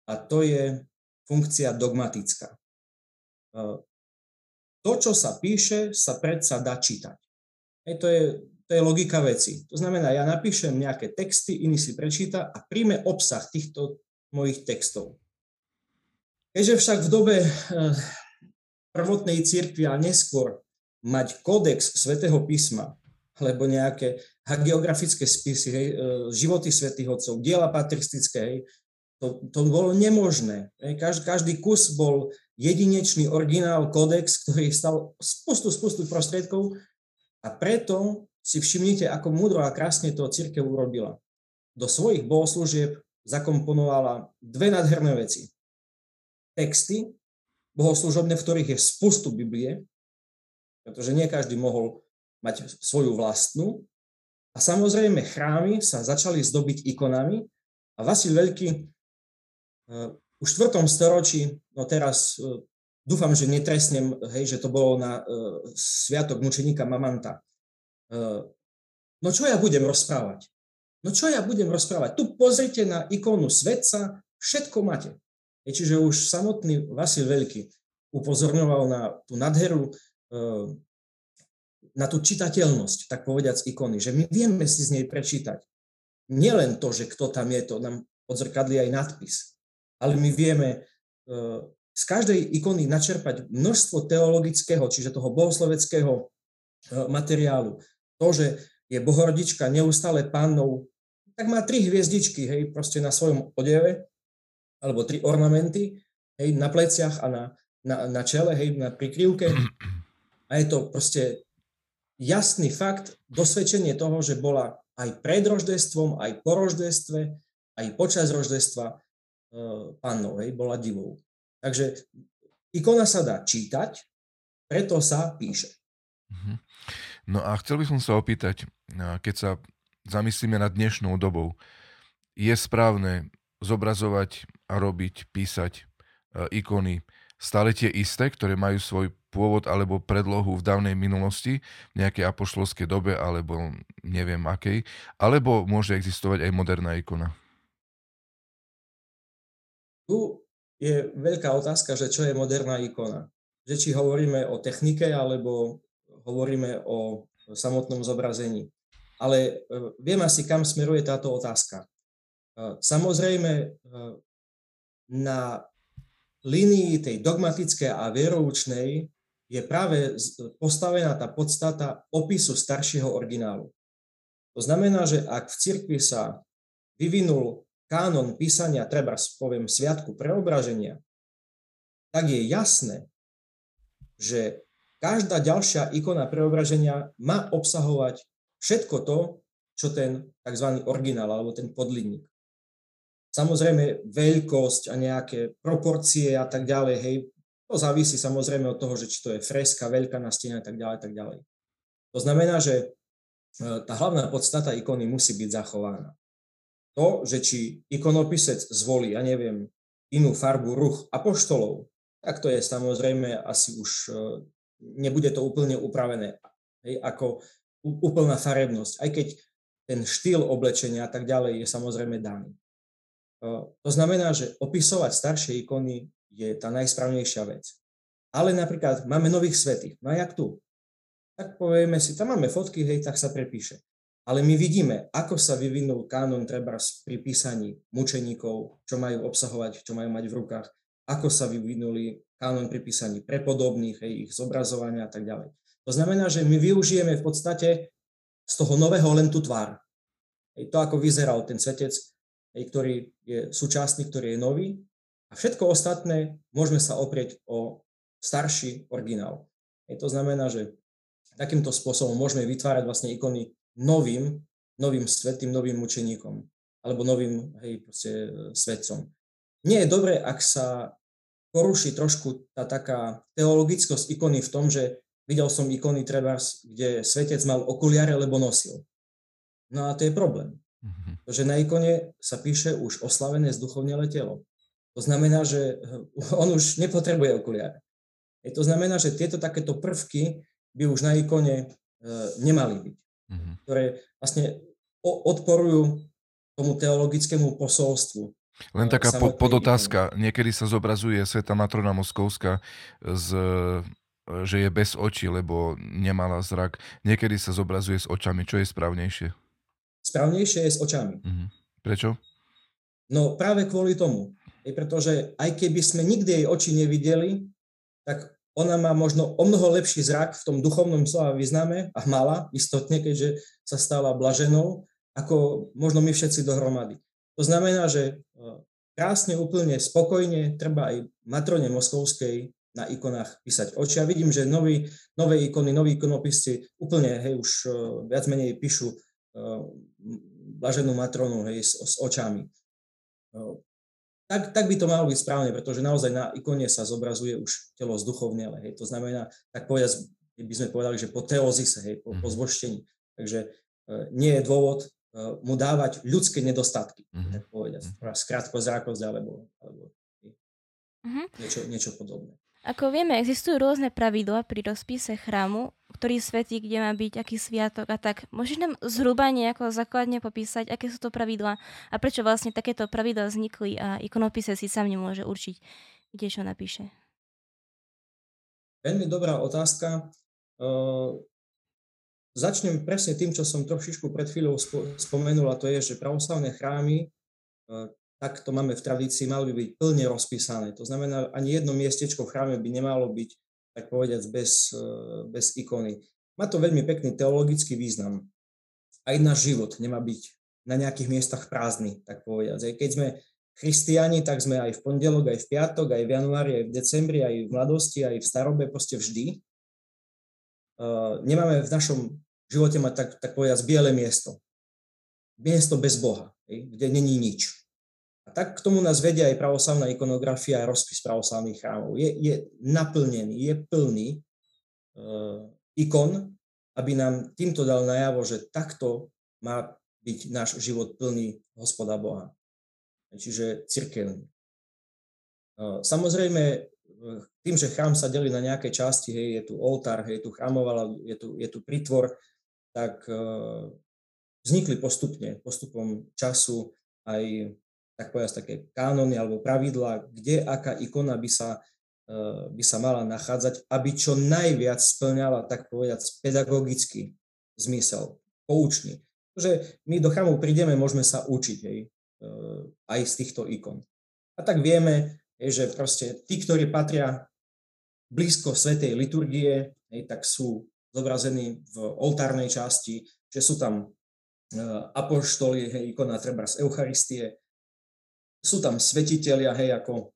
a to je funkcia dogmatická. To, čo sa píše, sa predsa dá čítať. Hej, to, je, to je logika veci. To znamená, ja napíšem nejaké texty, iný si prečíta a príjme obsah týchto mojich textov. Keďže však v dobe eh, prvotnej cirkvi a neskôr mať kódex svätého písma, alebo nejaké hagiografické spisy, hej, eh, životy svätých otcov, diela patristické, hej, to, to bolo nemožné. Každý, každý kus bol jedinečný originál kódex, ktorý stal spustu, spustu prostriedkov a preto si všimnite, ako múdro a krásne to církev urobila. do svojich bohoslúžieb zakomponovala dve nádherné veci. Texty bohoslúžobné, v ktorých je spustu Biblie, pretože nie každý mohol mať svoju vlastnú. A samozrejme chrámy sa začali zdobiť ikonami a Vasil Veľký uh, už v 4. storočí, no teraz uh, dúfam, že netresnem, hej, že to bolo na uh, sviatok mučeníka Mamanta. No čo ja budem rozprávať? No čo ja budem rozprávať? Tu pozrite na ikonu svetca, všetko máte. Čiže už samotný Vasil Veľký upozorňoval na tú nadheru, eh, na tú čitateľnosť, tak povediac, ikony, že my vieme si z nej prečítať. Nielen to, že kto tam je, to nám odzrkadlí aj nadpis, ale my vieme eh, z každej ikony načerpať množstvo teologického, čiže toho bohosloveckého eh, materiálu. To, že je Bohorodička neustále pánnou, tak má tri hviezdičky, hej, proste na svojom odeve, alebo tri ornamenty, hej, na pleciach a na, na, na čele, hej, na prikryvke. A je to proste jasný fakt, dosvedčenie toho, že bola aj pred roždestvom, aj po roždestve, aj počas roždestva e, pannou, hej, bola divou. Takže ikona sa dá čítať, preto sa píše. Mhm. No a chcel by som sa opýtať, keď sa zamyslíme nad dnešnou dobou, je správne zobrazovať a robiť, písať e, ikony stále tie isté, ktoré majú svoj pôvod alebo predlohu v dávnej minulosti, v nejakej apoštolskej dobe alebo neviem akej, alebo môže existovať aj moderná ikona? Tu je veľká otázka, že čo je moderná ikona. Že či hovoríme o technike alebo hovoríme o samotnom zobrazení. Ale e, viem asi, kam smeruje táto otázka. E, samozrejme, e, na línii tej dogmatickej a vieroučnej je práve postavená tá podstata opisu staršieho originálu. To znamená, že ak v cirkvi sa vyvinul kánon písania, treba poviem, sviatku preobraženia, tak je jasné, že každá ďalšia ikona preobraženia má obsahovať všetko to, čo ten tzv. originál alebo ten podlidník. Samozrejme veľkosť a nejaké proporcie a tak ďalej, hej, to závisí samozrejme od toho, že či to je freska, veľká na stene a tak ďalej, tak ďalej. To znamená, že e, tá hlavná podstata ikony musí byť zachovaná. To, že či ikonopisec zvolí, ja neviem, inú farbu ruch apoštolov, tak to je samozrejme asi už e, nebude to úplne upravené hej, ako úplná farebnosť, aj keď ten štýl oblečenia a tak ďalej je samozrejme daný. To znamená, že opisovať staršie ikony je tá najsprávnejšia vec. Ale napríklad máme nových svetých, no a jak tu? Tak povieme si, tam máme fotky, hej, tak sa prepíše. Ale my vidíme, ako sa vyvinul kánon treba pri písaní mučeníkov, čo majú obsahovať, čo majú mať v rukách, ako sa vyvinuli kánon pri písaní prepodobných, hej, ich zobrazovania a tak ďalej. To znamená, že my využijeme v podstate z toho nového len tú tvár. Hej, to, ako vyzeral ten svetec, ktorý je súčasný, ktorý je nový. A všetko ostatné môžeme sa oprieť o starší originál. To znamená, že takýmto spôsobom môžeme vytvárať vlastne ikony novým, novým svetým, novým mučeníkom alebo novým hej, proste, svetcom. Nie je dobré, ak sa poruší trošku tá taká teologickosť ikony v tom, že videl som ikony trebárs, kde svetec mal okuliare, lebo nosil. No a to je problém. Mm-hmm. Že na ikone sa píše už oslavené zduchovnele telo. To znamená, že on už nepotrebuje okuliare. Je to znamená, že tieto takéto prvky by už na ikone e, nemali byť, mm-hmm. ktoré vlastne odporujú tomu teologickému posolstvu len taká pod, podotázka. Niekedy sa zobrazuje Sveta Matrona Moskovská, z, že je bez očí, lebo nemala zrak. Niekedy sa zobrazuje s očami. Čo je správnejšie? Správnejšie je s očami. Mhm. Prečo? No práve kvôli tomu. Je pretože aj keby sme nikdy jej oči nevideli, tak ona má možno o mnoho lepší zrak v tom duchovnom slova význame a mala istotne, keďže sa stala blaženou, ako možno my všetci dohromady. To znamená, že e, krásne, úplne spokojne treba aj matrone Moskovskej na ikonách písať oči. Ja vidím, že noví, nové ikony, noví ikonopisci úplne hej, už e, viac menej píšu e, blaženú matronu hej, s, s očami. Tak, tak by to malo byť správne, pretože naozaj na ikone sa zobrazuje už telo zduchovnele. Hej. To znamená, tak povedať, by sme povedali, že po teozise, hej, po, po mhm. zvoštení. Takže nie je dôvod mu dávať ľudské nedostatky, mm-hmm. tak povedať, krátkozrákosť alebo, alebo mm-hmm. niečo, niečo podobné. Ako vieme, existujú rôzne pravidla pri rozpise chrámu, ktorý svetí, kde má byť aký sviatok a tak. Môžeš nám zhruba nejako základne popísať, aké sú to pravidla a prečo vlastne takéto pravidla vznikli a ikonopise si sám nemôže určiť, kde čo napíše? Veľmi dobrá otázka. Uh, začnem presne tým, čo som trošičku pred chvíľou spomenul, a to je, že pravoslavné chrámy uh, tak to máme v tradícii, mali by byť plne rozpísané. To znamená, ani jedno miestečko v chráme by nemalo byť, tak povediac, bez, e, bez ikony. Má to veľmi pekný teologický význam. Aj náš život nemá byť na nejakých miestach prázdny, tak povediac. Aj keď sme christiani, tak sme aj v pondelok, aj v piatok, aj v januári, aj v decembri, aj v mladosti, aj v starobe, proste vždy. Uh, nemáme v našom živote mať tak, tak povedať biele miesto. Miesto bez Boha, kde není nič. Tak k tomu nás vedia aj pravoslavná ikonografia a rozpis pravoslavných chrámov. Je, je naplnený, je plný uh, ikon, aby nám týmto dal najavo, že takto má byť náš život plný hospoda Boha. Čiže cirkevný. Uh, samozrejme, tým, že chrám sa delí na nejaké časti, hej, je tu oltár, hej, je tu chrámovala, je tu, je tu pritvor, tak uh, vznikli postupne, postupom času aj tak povedať, také kánony alebo pravidlá, kde aká ikona by sa, eh, by sa mala nachádzať, aby čo najviac splňala, tak povedať, pedagogický zmysel, poučný. Pretože my do chrámu prídeme, môžeme sa učiť hej, eh, aj z týchto ikon. A tak vieme, hej, že proste tí, ktorí patria blízko svetej liturgie, hej, tak sú zobrazení v oltárnej časti, že sú tam eh, apoštoli, hej, ikona treba z Eucharistie, sú tam svetitelia, hej, ako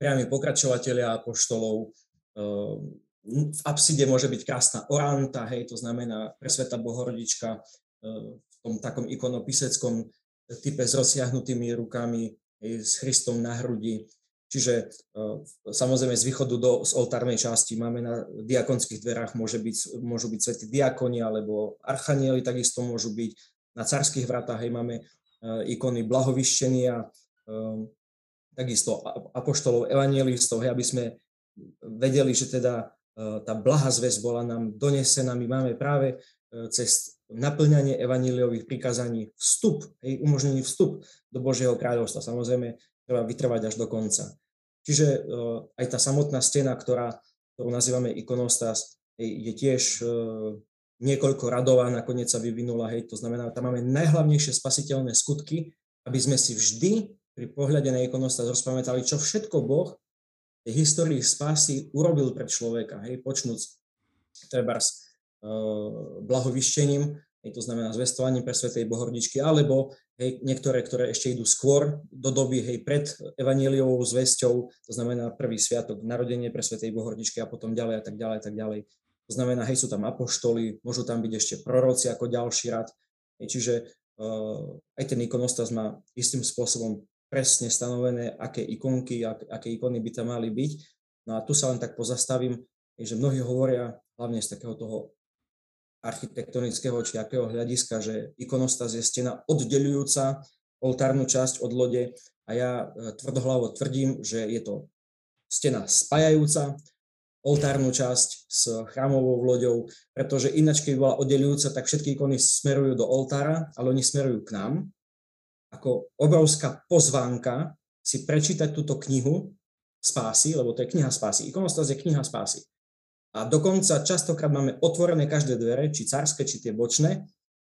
priami pokračovatelia apoštolov. Ehm, v apside môže byť krásna oranta, hej, to znamená presveta Bohorodička ehm, v tom takom ikonopiseckom type s rozsiahnutými rukami, hej, s Christom na hrudi. Čiže ehm, samozrejme z východu do z oltárnej časti máme na diakonských dverách môže byť, môžu byť svätí diakoni alebo archanieli takisto môžu byť. Na carských vratách hej, máme ikony blahovištenia, takisto apoštolov, evangelistov, aby sme vedeli, že teda e, tá blaha zväz bola nám donesená. My máme práve e, cez naplňanie evaníliových prikázaní vstup, hej, umožnený vstup do Božieho kráľovstva. Samozrejme, treba vytrvať až do konca. Čiže e, aj tá samotná stena, ktorá, ktorú nazývame ikonostas, je tiež niekoľko radová, nakoniec sa vyvinula, hej, to znamená, tam máme najhlavnejšie spasiteľné skutky, aby sme si vždy pri pohľade na ikonostas rozpamätali, čo všetko Boh v histórii spásy urobil pre človeka, hej, počnúc treba s uh, blahovištením, hej, to znamená zvestovaním pre Svetej Bohordičky, alebo hej, niektoré, ktoré ešte idú skôr do doby hej, pred evaníliovou zvesťou, to znamená prvý sviatok, narodenie pre Svetej Bohordičky a potom ďalej a tak ďalej a tak ďalej. To znamená, hej, sú tam apoštoli, môžu tam byť ešte proroci ako ďalší rad. Hej, čiže uh, aj ten ikonostas má istým spôsobom presne stanovené, aké ikonky, aké ikony by tam mali byť. No a tu sa len tak pozastavím, že mnohí hovoria, hlavne z takého toho architektonického či akého hľadiska, že ikonostas je stena oddelujúca oltárnu časť od lode a ja e, tvrdohlavo tvrdím, že je to stena spájajúca oltárnu časť s chrámovou loďou, pretože ináč, keď bola oddelujúca, tak všetky ikony smerujú do oltára, ale oni smerujú k nám ako obrovská pozvánka si prečítať túto knihu spásy, lebo to je kniha spásy. Ikonostas je kniha spásy. A dokonca častokrát máme otvorené každé dvere, či cárske, či tie bočné,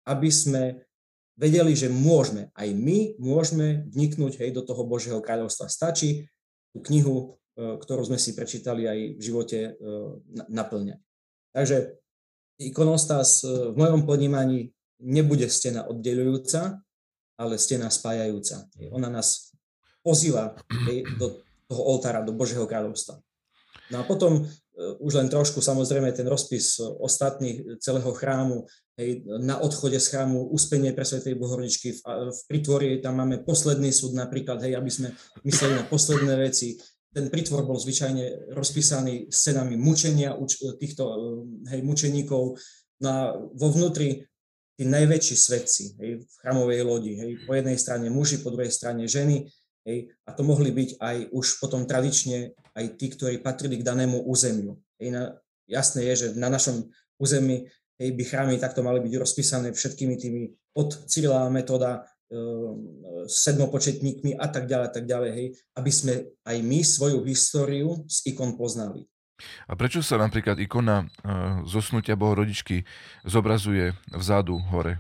aby sme vedeli, že môžeme, aj my môžeme vniknúť hej, do toho Božieho kráľovstva. Stačí tú knihu, e, ktorú sme si prečítali aj v živote e, naplňať. Takže ikonostas e, v mojom ponímaní nebude stena oddeľujúca, ale stena spájajúca. Ona nás pozýva do toho oltára, do Božieho kráľovstva. No a potom už len trošku samozrejme ten rozpis ostatných celého chrámu, hej, na odchode z chrámu, uspenie pre Svetej Bohorodičky, v, v pritvori tam máme posledný súd napríklad, hej, aby sme mysleli na posledné veci. Ten pritvor bol zvyčajne rozpísaný scenami mučenia týchto hej, mučeníkov. No a vo vnútri tí najväčší svetci hej, v chramovej lodi. Hej, po jednej strane muži, po druhej strane ženy. Hej, a to mohli byť aj už potom tradične aj tí, ktorí patrili k danému územiu. Hej, na, jasné je, že na našom území hej, by chrámy takto mali byť rozpísané všetkými tými od Cyrila metóda, e, sedmopočetníkmi a tak ďalej, tak ďalej, hej, aby sme aj my svoju históriu z ikon poznali. A prečo sa napríklad ikona uh, zosnutia Bohorodičky zobrazuje vzadu hore?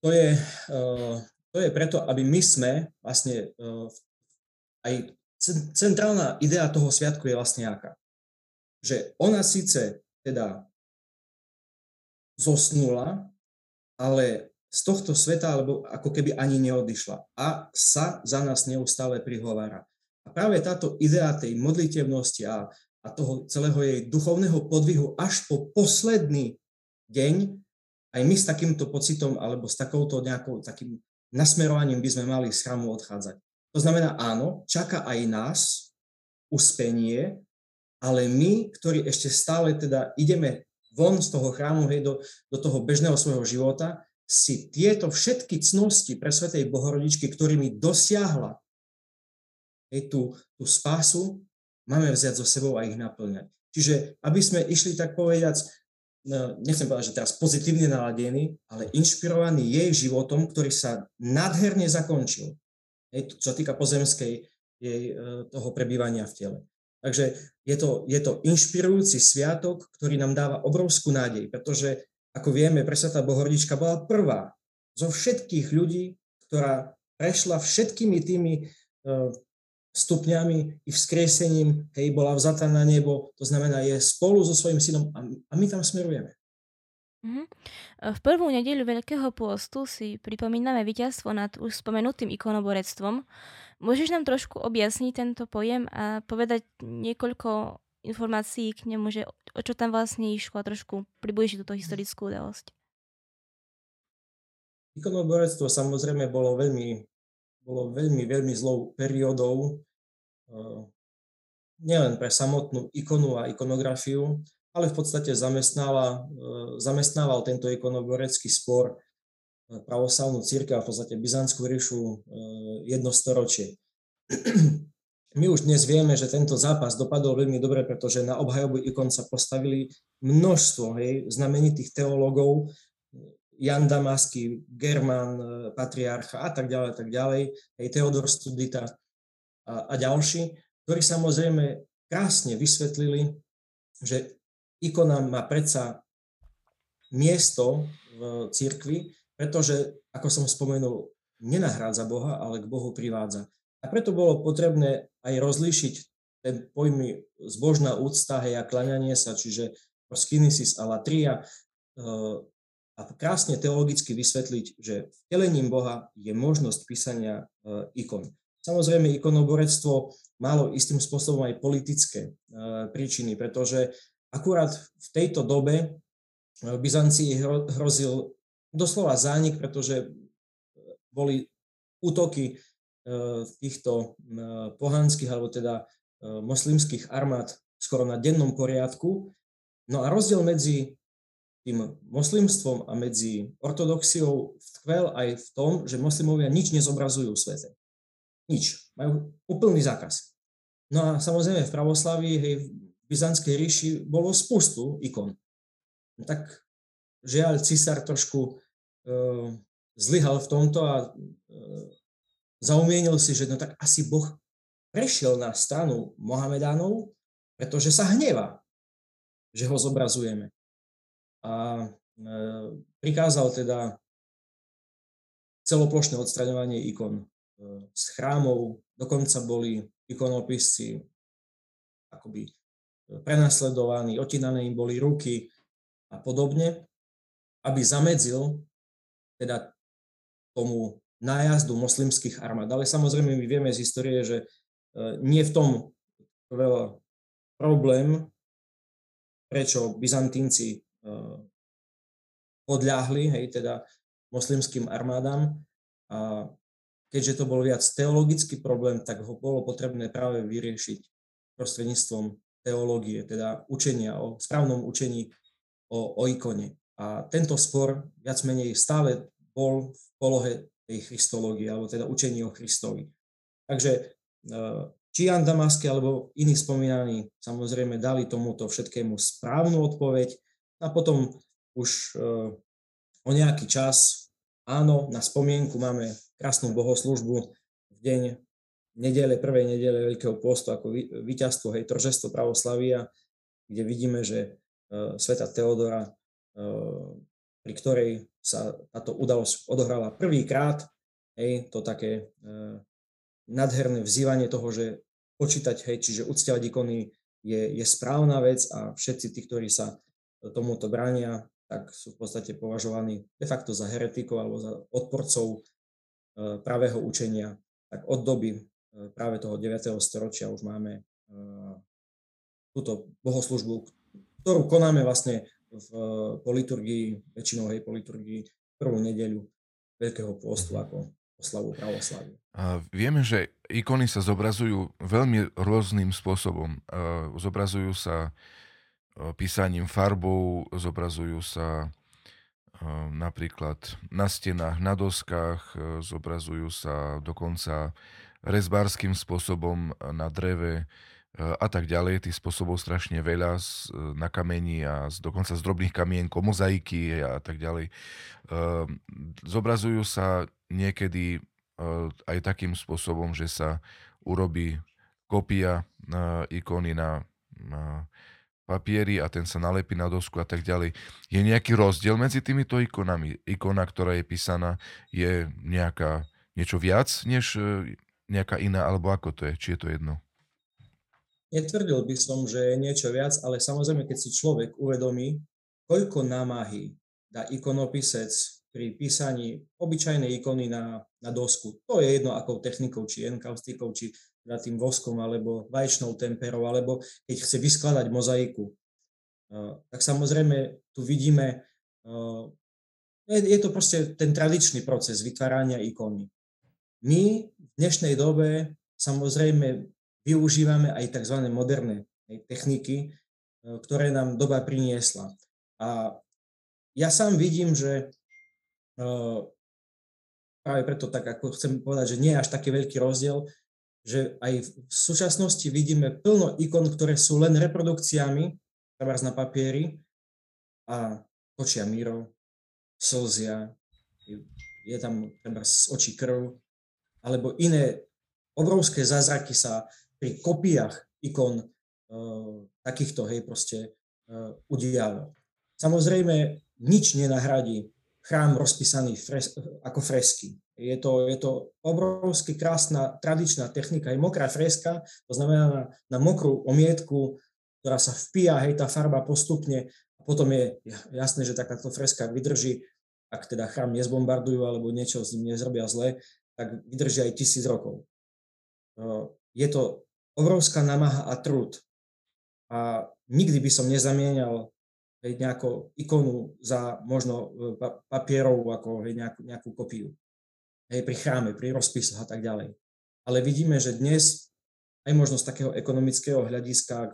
To je, uh, to je preto, aby my sme vlastne uh, aj centrálna idea toho sviatku je vlastne aká? Že ona síce teda zosnula, ale z tohto sveta, alebo ako keby ani neodišla a sa za nás neustále prihovára. A práve táto idea tej modlitevnosti a, a toho celého jej duchovného podvihu až po posledný deň, aj my s takýmto pocitom alebo s takouto nejakou takým nasmerovaním by sme mali z chrámu odchádzať. To znamená, áno, čaká aj nás uspenie, ale my, ktorí ešte stále teda ideme von z toho chrámu, hej, do, do toho bežného svojho života, si tieto všetky cnosti pre Svetej Bohorodičky, ktorými dosiahla hej, tú, tú spásu, máme vziať so sebou a ich naplňať. Čiže aby sme išli tak povedať, no, nechcem povedať, že teraz pozitívne naladení, ale inšpirovaní jej životom, ktorý sa nádherne zakončil. Hej, čo týka pozemskej jej e, toho prebývania v tele. Takže je to, je to inšpirujúci sviatok, ktorý nám dáva obrovskú nádej, pretože, ako vieme, presvetá Bohorodička bola prvá zo všetkých ľudí, ktorá prešla všetkými tými e, stupňami i vzkriesením, hej, bola vzatá na nebo, to znamená, je spolu so svojím synom a, a my tam smerujeme. Mm-hmm. V prvú nedeľu Veľkého pôstu si pripomíname víťazstvo nad už spomenutým ikonoborectvom. Môžeš nám trošku objasniť tento pojem a povedať niekoľko informácií k nemu, že o čo tam vlastne išlo a trošku približiť túto historickú udalosť? Ikonoborectvo samozrejme bolo veľmi bolo veľmi, veľmi zlou periódou eh, nielen pre samotnú ikonu a ikonografiu, ale v podstate eh, zamestnával tento ikonoborecký spor eh, pravoslavnú církev a v podstate Byzantskú ríšu jedno storočie. My už dnes vieme, že tento zápas dopadol veľmi dobre, pretože na obhajobu ikon sa postavili množstvo hej, znamenitých teológov, Jan Damasky, German, e, patriarcha a tak ďalej, tak ďalej, aj Teodor Studita a, a ďalší, ktorí samozrejme krásne vysvetlili, že ikona má predsa miesto v cirkvi, pretože, ako som spomenul, nenahrádza Boha, ale k Bohu privádza. A preto bolo potrebné aj rozlíšiť ten pojmy zbožná úcta hej, a klaňanie sa, čiže proskinesis a latria, e, a krásne teologicky vysvetliť, že vtelením Boha je možnosť písania e, ikon. Samozrejme, ikonoborectvo malo istým spôsobom aj politické e, príčiny, pretože akurát v tejto dobe e, Byzancii hrozil doslova zánik, pretože boli útoky týchto pohanských alebo teda moslimských armád skoro na dennom poriadku. No a rozdiel medzi tým moslimstvom a medzi ortodoxiou tkvel aj v tom, že moslimovia nič nezobrazujú v svete. Nič. Majú úplný zákaz. No a samozrejme v pravoslavii, hej, v Byzantskej ríši bolo spustu ikon. No tak žiaľ, cisár trošku e, zlyhal v tomto a e, zaumienil si, že no tak asi Boh prešiel na stranu Mohamedánov, pretože sa hneva, že ho zobrazujeme a e, prikázal teda celoplošné odstraňovanie ikon e, z chrámov, dokonca boli ikonopisci akoby e, prenasledovaní, otinané im boli ruky a podobne, aby zamedzil teda tomu nájazdu moslimských armád. Ale samozrejme my vieme z histórie, že nie v tom problém, prečo Byzantínci podľahli, hej, teda moslimským armádám. A keďže to bol viac teologický problém, tak ho bolo potrebné práve vyriešiť prostredníctvom teológie, teda učenia o správnom učení o, o ikone. A tento spor viac menej stále bol v polohe tej christológie, alebo teda učení o Christovi. Takže e, či Jan Damasky alebo iní spomínaní samozrejme dali tomuto všetkému správnu odpoveď a potom už e, o nejaký čas, áno, na spomienku máme krásnu bohoslužbu v deň nedele, prvej nedele Veľkého postu ako víťazstvo, hej, tržestvo pravoslavia, kde vidíme, že uh, sveta Teodora, uh, pri ktorej sa táto udalosť odohrala prvýkrát, hej, to také nadherné vzývanie toho, že počítať, hej, čiže uctievať ikony je, je správna vec a všetci tí, ktorí sa tomuto bránia, tak sú v podstate považovaní de facto za heretikov alebo za odporcov e, pravého učenia. Tak od doby e, práve toho 9. storočia už máme e, túto bohoslužbu, ktorú konáme vlastne v, po liturgii, väčšinou hej, po liturgii prvú nedeľu Veľkého pôstu ako oslavu pravoslavy. A vieme, že ikony sa zobrazujú veľmi rôznym spôsobom. Zobrazujú sa písaním farbou, zobrazujú sa napríklad na stenách, na doskách, zobrazujú sa dokonca rezbárským spôsobom na dreve a tak ďalej. Tých spôsobov strašne veľa na kameni a dokonca z drobných kamienkov, mozaiky a tak ďalej. Zobrazujú sa niekedy aj takým spôsobom, že sa urobí kopia ikony na, na papieri a ten sa nalepí na dosku a tak ďalej. Je nejaký rozdiel medzi týmito ikonami? Ikona, ktorá je písaná, je nejaká, niečo viac než e, nejaká iná, alebo ako to je? Či je to jedno? Netvrdil by som, že je niečo viac, ale samozrejme, keď si človek uvedomí, koľko námahy dá ikonopisec pri písaní obyčajnej ikony na, na dosku. To je jedno akou technikou, či enkaustikou, či teda tým voskom alebo vaječnou temperou, alebo keď chce vyskladať mozaiku. Tak samozrejme tu vidíme, je to proste ten tradičný proces vytvárania ikony. My v dnešnej dobe samozrejme využívame aj tzv. moderné techniky, ktoré nám doba priniesla. A ja sám vidím, že práve preto tak ako chcem povedať, že nie je až taký veľký rozdiel, že aj v súčasnosti vidíme plno ikon, ktoré sú len reprodukciami, treba na papieri a točia míro, slzia, je tam treba z očí krv, alebo iné obrovské zázraky sa pri kopiách ikon uh, takýchto, hej, proste uh, udialo. Samozrejme, nič nenahradí chrám rozpísaný fres, ako fresky. Je to, je to obrovsky krásna tradičná technika, je mokrá freska, to znamená na, na mokrú omietku, ktorá sa vpíja, hej, tá farba postupne a potom je jasné, že takáto freska vydrží, ak teda chrám nezbombardujú alebo niečo s ním nezrobia zle, tak vydrží aj tisíc rokov. Je to obrovská namaha a trud. A nikdy by som nezamienial hej, nejakú ikonu za možno e, papierov ako hej, nejakú, nejakú kopiu hej, pri chráme, pri rozpisoch a tak ďalej. Ale vidíme, že dnes aj možno z takého ekonomického hľadiska, ak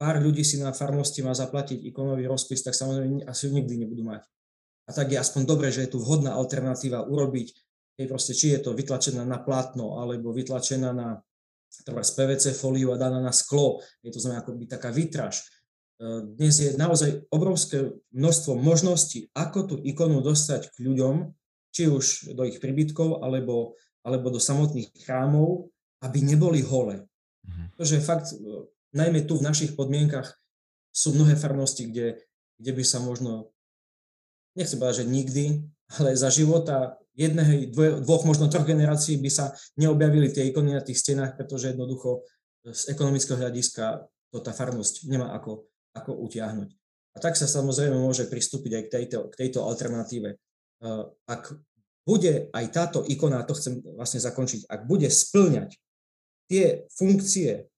pár ľudí si na farnosti má zaplatiť ikonový rozpis, tak samozrejme asi nikdy nebudú mať. A tak je aspoň dobre, že je tu vhodná alternatíva urobiť, hej, proste, či je to vytlačená na plátno, alebo vytlačená na treba z PVC fóliu a daná na sklo, je to znamená akoby taká výtraž. E, dnes je naozaj obrovské množstvo možností, ako tú ikonu dostať k ľuďom, či už do ich príbytkov alebo, alebo do samotných chrámov, aby neboli hole. Mm-hmm. Pretože fakt, e, najmä tu v našich podmienkach sú mnohé farnosti, kde, kde by sa možno, nechcem povedať, že nikdy, ale za života jedného, dvoch, možno troch generácií by sa neobjavili tie ikony na tých stenách, pretože jednoducho z ekonomického hľadiska to tá farnosť nemá ako, ako utiahnuť. A tak sa samozrejme môže pristúpiť aj k tejto, k tejto alternatíve. E, ak bude aj táto ikona, to chcem vlastne zakončiť, ak bude splňať tie funkcie,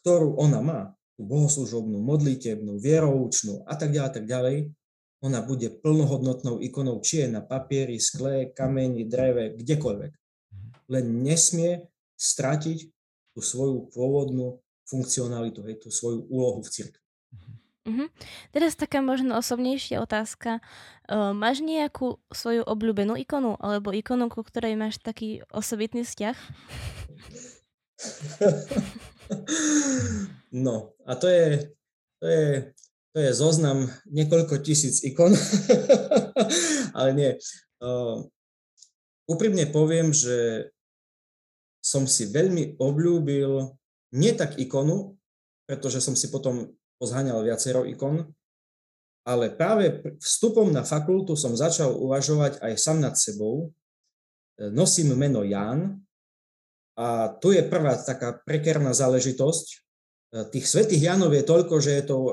ktorú ona má, tú bohoslužobnú, modlitebnú, vieroučnú a tak ďalej, tak ďalej, ona bude plnohodnotnou ikonou, či je na papieri, skle, kameni, dreve, kdekoľvek. Len nesmie stratiť tú svoju pôvodnú funkcionalitu, hej, tú svoju úlohu v cirkvi. Uh-huh. Teraz taká možno osobnejšia otázka. Uh, máš nejakú svoju obľúbenú ikonu alebo ikonu, ku ktorej máš taký osobitný vzťah? No a to je, to je, to je zoznam niekoľko tisíc ikon, ale nie. Uh, úprimne poviem, že som si veľmi obľúbil nie tak ikonu, pretože som si potom pozháňal viacero ikon, ale práve vstupom na fakultu som začal uvažovať aj sám nad sebou. Nosím meno Jan a tu je prvá taká prekerná záležitosť. E, tých svetých Janov je toľko, že je to, e,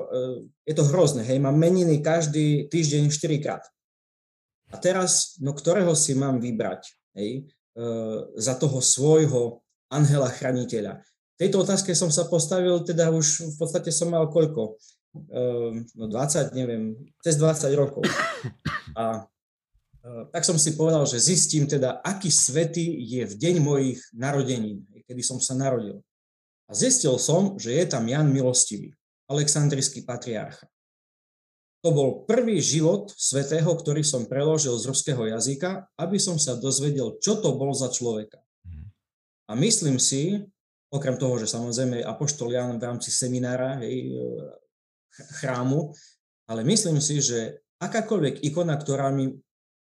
je to hrozné. Hej, mám meniny každý týždeň 4 krát. A teraz, no ktorého si mám vybrať hej, e, za toho svojho anhela chraniteľa? Tejto otázke som sa postavil, teda už v podstate som mal koľko? No 20, neviem, cez 20 rokov. A Eh, tak som si povedal, že zistím teda, aký svetý je v deň mojich narodenín, kedy som sa narodil. A zistil som, že je tam Jan Milostivý, aleksandrijský patriarcha. To bol prvý život svetého, ktorý som preložil z ruského jazyka, aby som sa dozvedel, čo to bol za človeka. A myslím si, okrem toho, že samozrejme Apoštol Jan v rámci seminára, hej, eh, chrámu, ale myslím si, že akákoľvek ikona, ktorá mi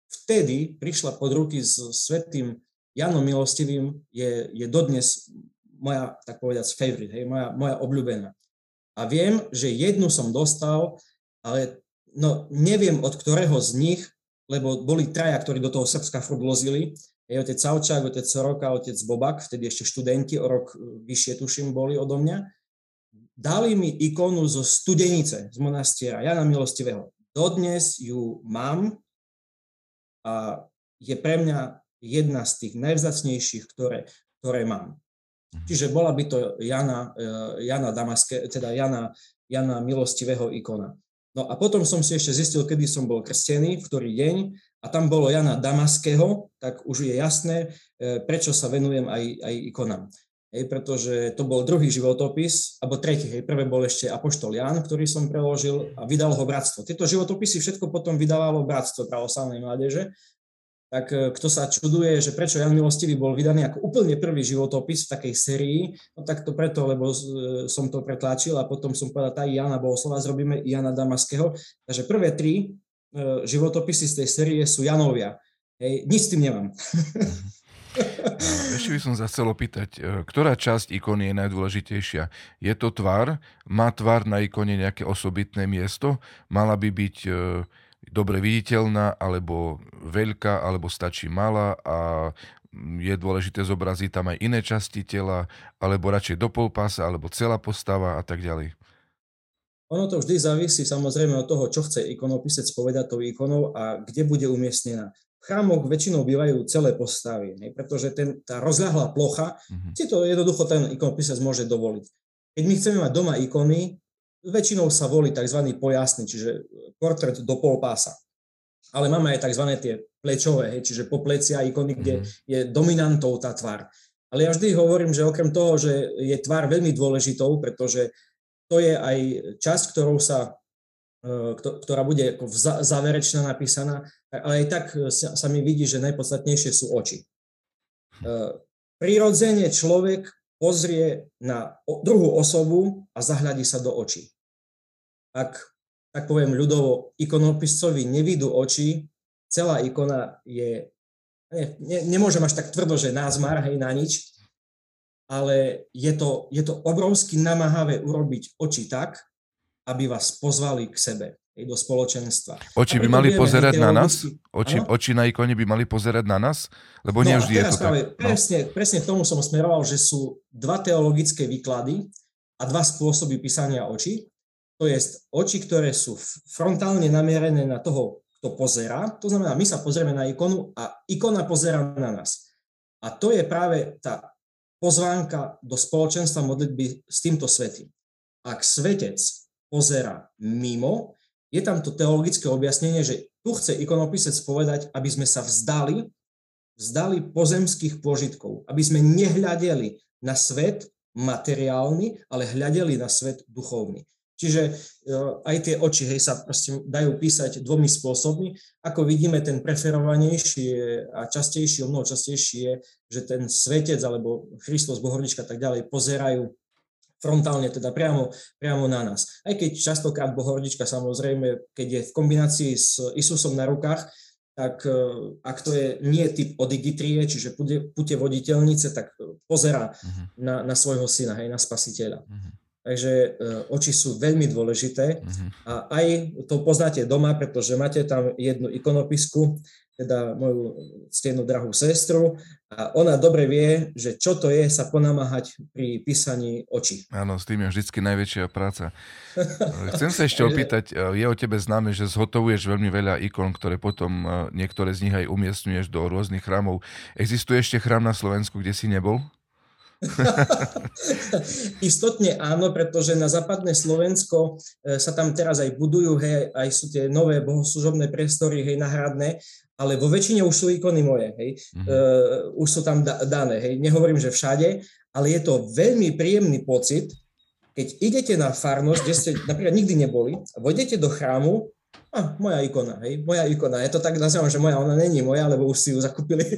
vtedy prišla pod ruky s svetým Janom Milostivým, je, je dodnes moja, tak povedať, favorite, hej, moja, moja obľúbená. A viem, že jednu som dostal, ale no, neviem od ktorého z nich, lebo boli traja, ktorí do toho Srbska furt vlozili. Je otec Savčák, otec Soroka, otec Bobak, vtedy ešte študenti, o rok vyššie tuším boli odo mňa. Dali mi ikonu zo Studenice, z monastiera Jana Milostivého. Dodnes ju mám a je pre mňa jedna z tých najvzácnejších, ktoré, ktoré mám. Mhm. Čiže bola by to Jana, eh, Jana Damaske, teda Jana, Jana milostivého ikona. No a potom som si ešte zistil, kedy som bol krstený, v ktorý deň, a tam bolo Jana Damaského, tak už je jasné, eh, prečo sa venujem aj, aj ikonám. Hej, pretože to bol druhý životopis, alebo tretí, hej, prvé bol ešte Apoštol Jan, ktorý som preložil a vydal ho Bratstvo. Tieto životopisy všetko potom vydávalo Bratstvo pravoslavnej mládeže. Tak e, kto sa čuduje, že prečo Jan Milostivý bol vydaný ako úplne prvý životopis v takej sérii, no tak to preto, lebo e, som to pretláčil a potom som povedal, tá Jana Bohoslova zrobíme Jana Damaského. Takže prvé tri e, životopisy z tej série sú Janovia. Hej, nič s tým nemám. Ešte by som sa chcel opýtať, e, ktorá časť ikony je najdôležitejšia? Je to tvar? Má tvar na ikone nejaké osobitné miesto? Mala by byť e, dobre viditeľná, alebo veľká, alebo stačí malá a je dôležité zobraziť tam aj iné časti tela, alebo radšej do polpása, alebo celá postava a tak ďalej? Ono to vždy závisí samozrejme od toho, čo chce ikonopisec povedať tou ikonou a kde bude umiestnená chrámoch väčšinou bývajú celé postavy, ne? pretože ten, tá rozľahlá plocha, mm-hmm. si to jednoducho ten ikonopisec môže dovoliť. Keď my chceme mať doma ikony, väčšinou sa volí tzv. pojasný, čiže portrét do pol pása. Ale máme aj tzv. tie plečové, hej, čiže po plecia ikony, kde mm-hmm. je dominantou tá tvár. Ale ja vždy hovorím, že okrem toho, že je tvár veľmi dôležitou, pretože to je aj časť, ktorou sa E, ktorá bude ako záverečná napísaná, ale aj tak sa mi vidí, že najpodstatnejšie sú oči. E, prirodzene človek pozrie na druhú osobu a zahľadí sa do očí. Ak, tak poviem ľudovo, ikonopiscovi nevidú oči, celá ikona je, ne, ne, nemôžem až tak tvrdo, že názmar, hej, na nič, ale je to, je to obrovsky namáhavé urobiť oči tak, aby vás pozvali k sebe, do spoločenstva. Oči by mali pozerať na nás? Oči, oči na ikone by mali pozerať na nás? Lebo no, nevždy je to práve, tak. No. Presne, presne k tomu som smeroval, že sú dva teologické výklady a dva spôsoby písania očí. To je oči, ktoré sú frontálne namierené na toho, kto pozerá. To znamená, my sa pozrieme na ikonu a ikona pozerá na nás. A to je práve tá pozvánka do spoločenstva modlitby s týmto svetým. ak svetec pozera mimo, je tam to teologické objasnenie, že tu chce ikonopisec povedať, aby sme sa vzdali, vzdali pozemských požitkov, aby sme nehľadeli na svet materiálny, ale hľadeli na svet duchovný. Čiže e, aj tie oči hej, sa proste dajú písať dvomi spôsobmi. Ako vidíme, ten preferovanejší a častejší, o mnoho častejší je, že ten svetec alebo Kristus, Bohornička a tak ďalej pozerajú frontálne, teda priamo, priamo na nás. Aj keď častokrát Bohornička samozrejme, keď je v kombinácii s Isusom na rukách, tak e, ak to je nie typ odigitrie, čiže pute voditeľnice, tak pozera uh-huh. na, na svojho syna, hej, na spasiteľa. Uh-huh. Takže e, oči sú veľmi dôležité uh-huh. a aj to poznáte doma, pretože máte tam jednu ikonopisku, teda moju ctenú drahú sestru a ona dobre vie, že čo to je sa ponamáhať pri písaní očí. Áno, s tým je vždycky najväčšia práca. Chcem sa ešte opýtať, e, je o tebe známe, že zhotovuješ veľmi veľa ikon, ktoré potom e, niektoré z nich aj umiestňuješ do rôznych chrámov. Existuje ešte chrám na Slovensku, kde si nebol? Istotne áno, pretože na západné Slovensko e, sa tam teraz aj budujú, hej, aj sú tie nové bohoslužobné priestory, hej, nahradné, ale vo väčšine už sú ikony moje, hej, mm-hmm. uh, už sú tam da- dané, hej, nehovorím, že všade, ale je to veľmi príjemný pocit, keď idete na farnosť, kde ste napríklad nikdy neboli, vojdete do chrámu a moja ikona, hej, moja ikona. Ja to tak nazývam, že moja, ona není moja, lebo už si ju zakúpili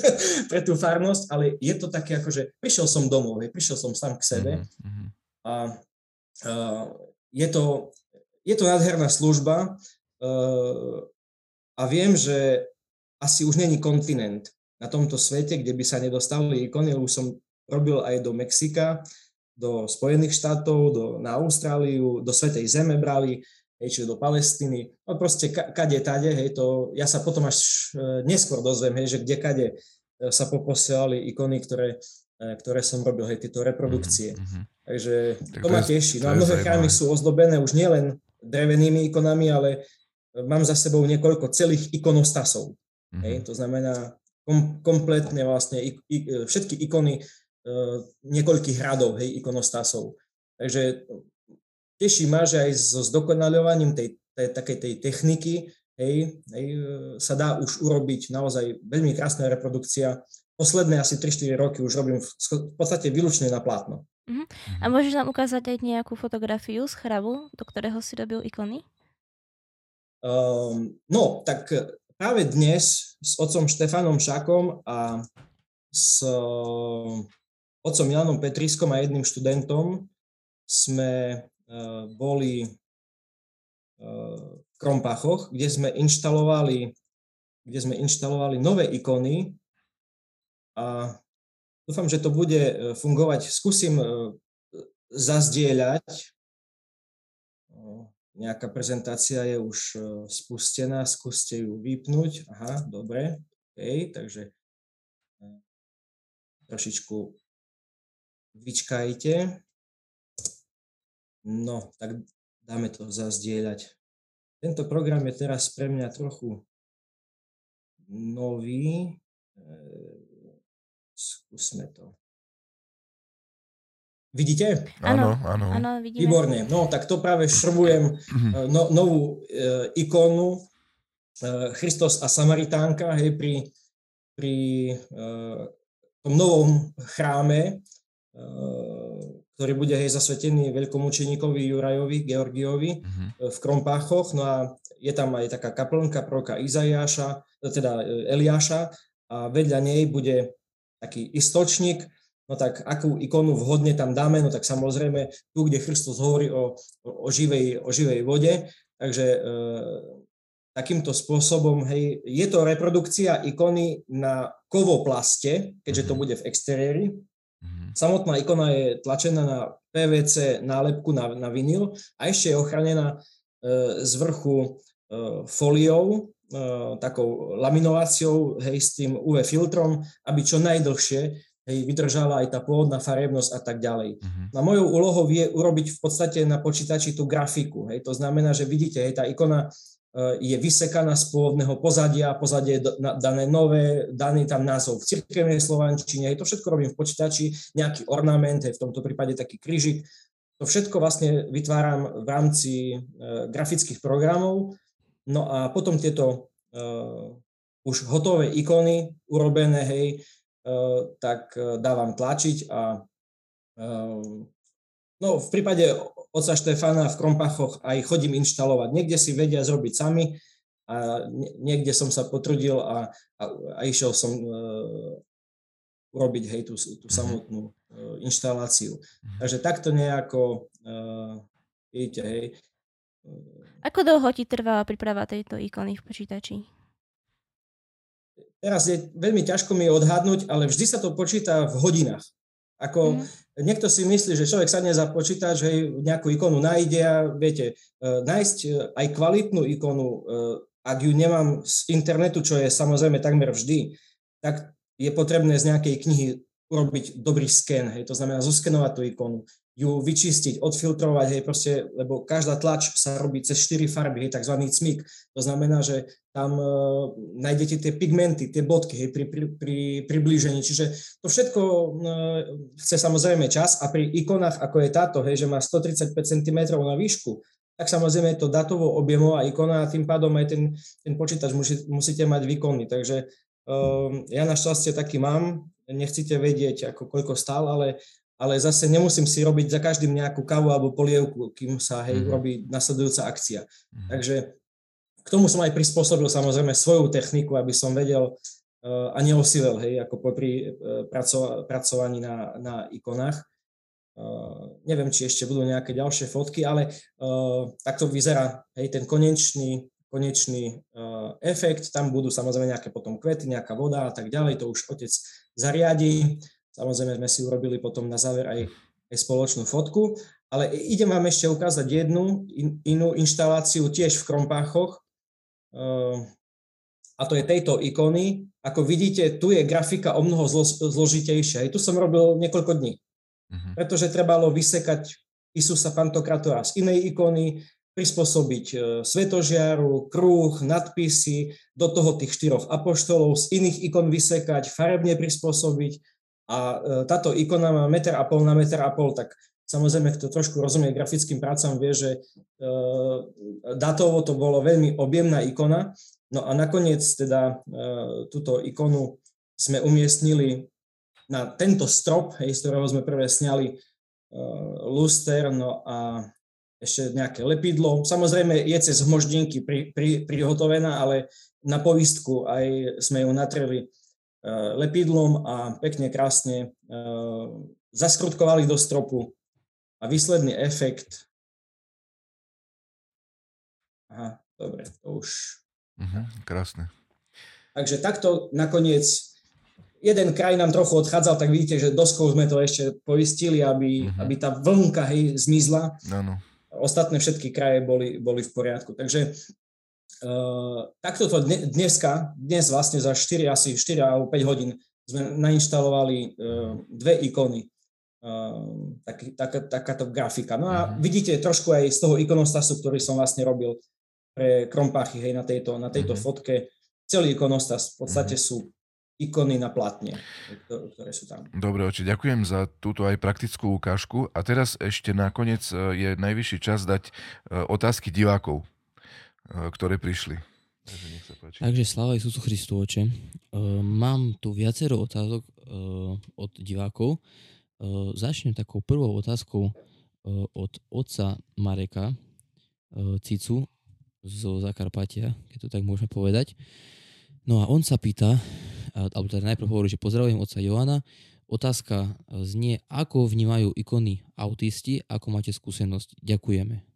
pre tú farnosť, ale je to také ako, že prišiel som domov, hej, prišiel som sám k sebe mm-hmm. a, a je, to, je to nádherná služba uh, a viem, že asi už není kontinent na tomto svete, kde by sa nedostali ikony, už som robil aj do Mexika, do Spojených štátov, do, na Austráliu, do Svetej Zeme brali, hej, čiže do Palestíny, no proste ka, kade, tade, hej, to, ja sa potom až e, neskôr dozviem, hej, že kde kade e, sa poposielali ikony, ktoré, e, ktoré som robil, hej, tieto reprodukcie. Mm-hmm. Takže tak to, to ma teší. No a mnohé chrámy sú ozdobené už nielen drevenými ikonami, ale mám za sebou niekoľko celých ikonostasov. Mm-hmm. Hej, to znamená kom, kompletne vlastne i, i, všetky ikony e, niekoľkých radov, hej, ikonostasov. Takže teší ma, že aj so zdokonaľovaním tej, tej takej tej techniky hej, hej, sa dá už urobiť naozaj veľmi krásna reprodukcia. Posledné asi 3-4 roky už robím v, v podstate výlučne na plátno. Uh-huh. A môžeš nám ukázať aj nejakú fotografiu z chrabu, do ktorého si robil ikony? Um, no, tak práve dnes s otcom Štefanom Šakom a s uh, otcom Janom Petriskom a jedným študentom sme boli eh, v Krompachoch, kde sme inštalovali, kde sme inštalovali nové ikony a dúfam, že to bude eh, fungovať. Skúsim zazdieľať. Nejaká prezentácia je už spustená, skúste ju vypnúť. Aha, dobre. OK, takže trošičku vyčkajte. No, tak dáme to zazdieľať. Tento program je teraz pre mňa trochu nový. E, skúsme to. Vidíte? Áno, áno. áno vidíme. Výborne. No, tak to práve šrbujem mhm. e, no, novú e, ikonu e, Christos a Samaritánka hej, pri, pri e, tom novom chráme e, ktorý bude hej zasvetený veľkomučeníkovi Jurajovi, Georgiovi uh-huh. v Krompáchoch. No a je tam aj taká kaplnka proroka Izajáša, teda e, Eliáša a vedľa nej bude taký istočník, no tak akú ikonu vhodne tam dáme, no tak samozrejme tu, kde Kristus hovorí o, o, živej, o živej vode, takže e, takýmto spôsobom, hej, je to reprodukcia ikony na kovoplaste, keďže to mhm. bude v exteriéri, Mm-hmm. Samotná ikona je tlačená na PVC nálepku na, na vinyl a ešte je ochranená e, z vrchu e, fóliou, e, takou laminováciou, hej, s tým UV filtrom, aby čo najdlhšie hej, vydržala aj tá pôvodná farebnosť a tak ďalej. Uh-huh. No mojou úlohou je urobiť v podstate na počítači tú grafiku. Hej, to znamená, že vidíte, hej, tá ikona je vysekaná z pôvodného pozadia, pozadie je dané nové, daný tam názov v cirkevnej slovančine, to všetko robím v počítači, nejaký ornament, v tomto prípade taký krížik, to všetko vlastne vytváram v rámci grafických programov, no a potom tieto už hotové ikony urobené, hej, tak dávam tlačiť a no v prípade oca Štefana v Krompachoch aj chodím inštalovať. Niekde si vedia zrobiť sami a niekde som sa potrudil a, a, a išiel som uh, urobiť hej, tú, tú mhm. samotnú uh, inštaláciu. Mhm. Takže takto nejako, uh, vidíte, hej. Ako dlho ti trvala príprava tejto ikony v počítači? Teraz je veľmi ťažko mi odhadnúť, ale vždy sa to počíta v hodinách. Ako mm. niekto si myslí, že človek sadne za počítač, že nejakú ikonu nájde a viete, nájsť aj kvalitnú ikonu ak ju nemám z internetu, čo je samozrejme takmer vždy, tak je potrebné z nejakej knihy urobiť dobrý sken, hej, to znamená zoskenovať tú ikonu, ju vyčistiť, odfiltrovať, hej, proste, lebo každá tlač sa robí cez 4 farby, hej, tzv. cmik. To znamená, že tam uh, nájdete tie pigmenty, tie bodky, hej, pri, pri, pri priblížení. Čiže to všetko uh, chce samozrejme čas a pri ikonách, ako je táto, hej, že má 135 cm na výšku, tak samozrejme je to datovo objemová ikona a tým pádom aj ten, ten počítač musí, musíte mať výkonný. Takže um, ja našťastie taký mám, nechcete vedieť, ako koľko stál, ale, ale zase nemusím si robiť za každým nejakú kávu alebo polievku, kým sa hej, mm-hmm. robí nasledujúca akcia. Mm-hmm. Takže k tomu som aj prispôsobil samozrejme svoju techniku, aby som vedel uh, a neosilel, hej, ako pri uh, pracova, pracovaní na, na ikonách. Uh, neviem, či ešte budú nejaké ďalšie fotky, ale uh, takto vyzerá hej, ten konečný, konečný uh, efekt. Tam budú samozrejme nejaké potom kvety, nejaká voda a tak ďalej. To už otec zariadí. Samozrejme sme si urobili potom na záver aj, aj spoločnú fotku. Ale idem vám ešte ukázať jednu in, inú inštaláciu tiež v Krompáchoch. Uh, a to je tejto ikony. Ako vidíte, tu je grafika o mnoho zlo, zložitejšia. Aj tu som robil niekoľko dní uh-huh. pretože trebalo vysekať Isusa Pantokratora z inej ikony, prispôsobiť e, svetožiaru, kruh, nadpisy, do toho tých štyroch apoštolov, z iných ikon vysekať, farebne prispôsobiť a e, táto ikona má meter a pol na meter a pol, tak samozrejme, kto trošku rozumie grafickým prácam, vie, že e, datovo to bolo veľmi objemná ikona, no a nakoniec teda e, túto ikonu sme umiestnili na tento strop, hej, z ktorého sme prvé sňali luster, no a ešte nejaké lepidlo. Samozrejme je cez hmoždinky pri, pri, prihotovená, ale na povistku aj sme ju natreli lepidlom a pekne krásne uh, zaskrutkovali do stropu a výsledný efekt Aha, dobre, to už... Uh-huh, krásne. Takže takto nakoniec jeden kraj nám trochu odchádzal, tak vidíte, že doskou sme to ešte poistili, aby, uh-huh. aby tá vlnka hej, zmizla. Ano. Ostatné všetky kraje boli, boli v poriadku. Takže uh, takto to dneska, dnes vlastne za 4, asi 4 alebo 5 hodín sme nainštalovali uh, dve ikony. Uh, tak, tak, takáto grafika. No a uh-huh. vidíte trošku aj z toho ikonostasu, ktorý som vlastne robil pre Krompachy, hej, na tejto, na tejto uh-huh. fotke. Celý ikonostas v podstate uh-huh. sú ikony na platne, ktoré sú tam. Dobre, oči, ďakujem za túto aj praktickú ukážku. A teraz ešte nakoniec je najvyšší čas dať otázky divákov, ktoré prišli. Takže, nech sa páči. Takže sláva Isusu Christu, oče. Mám tu viacero otázok od divákov. Začnem takou prvou otázkou od otca Mareka Cicu zo Zakarpatia, keď to tak môžeme povedať. No a on sa pýta, alebo teda najprv hovorí, že pozdravujem otca Joana. Otázka znie, ako vnímajú ikony autisti, ako máte skúsenosť. Ďakujeme.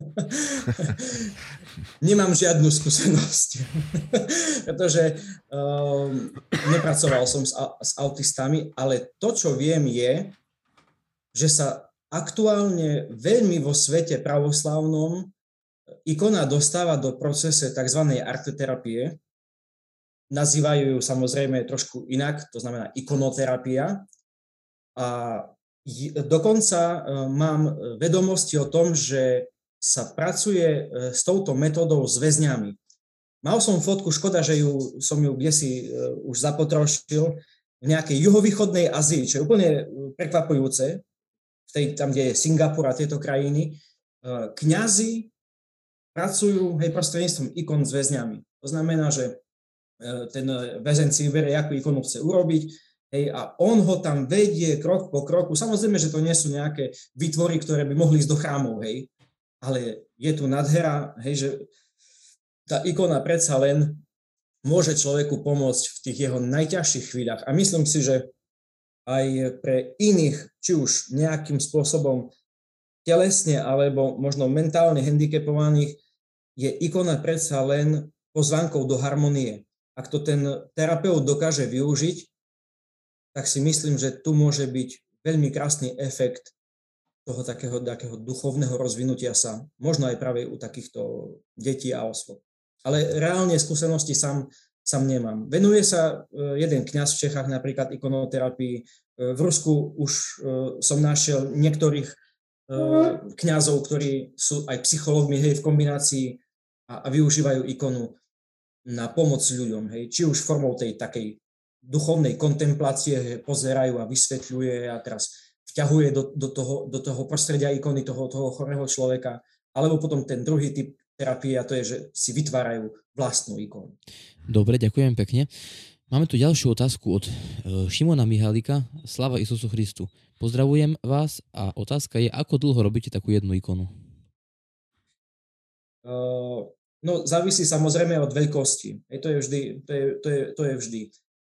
Nemám žiadnu skúsenosť, pretože um, nepracoval som s, s autistami, ale to, čo viem, je, že sa aktuálne veľmi vo svete pravoslavnom ikona dostáva do procese tzv. arteterapie, nazývajú ju samozrejme trošku inak, to znamená ikonoterapia. A dokonca e, mám vedomosti o tom, že sa pracuje e, s touto metodou s väzňami. Mal som fotku, škoda, že ju, som ju kde si e, už zapotrošil, v nejakej juhovýchodnej Azii, čo je úplne prekvapujúce. tej, tam, kde je Singapur a tieto krajiny, kňazi pracujú hej, prostredníctvom ikon s väzňami. To znamená, že ten väzeň si vyberie, akú ikonu chce urobiť, hej, a on ho tam vedie krok po kroku. Samozrejme, že to nie sú nejaké vytvory, ktoré by mohli ísť do chrámov, hej, ale je tu nadhera, hej, že tá ikona predsa len môže človeku pomôcť v tých jeho najťažších chvíľach. A myslím si, že aj pre iných, či už nejakým spôsobom telesne alebo možno mentálne handicapovaných, je ikona predsa len pozvánkou do harmonie. Ak to ten terapeut dokáže využiť, tak si myslím, že tu môže byť veľmi krásny efekt toho takého, takého duchovného rozvinutia sa, možno aj práve u takýchto detí a osôb. Ale reálne skúsenosti sám, sám nemám. Venuje sa e, jeden kňaz v Čechách napríklad ikonoterapii. E, v Rusku už e, som našiel niektorých kňazov, ktorí sú aj psychológmi hej, v kombinácii a, a využívajú ikonu na pomoc ľuďom. Hej. Či už formou tej takej duchovnej kontemplácie pozerajú a vysvetľuje a teraz vťahuje do, do, toho, do toho prostredia ikony toho, toho chorého človeka, alebo potom ten druhý typ terapie a to je, že si vytvárajú vlastnú ikonu. Dobre, ďakujem pekne. Máme tu ďalšiu otázku od e, Šimona Mihalika. Slava Isusu Christu. Pozdravujem vás a otázka je, ako dlho robíte takú jednu ikonu? Uh, no, závisí samozrejme od veľkosti. Je, to, je vždy, to, je, to, je, to je vždy.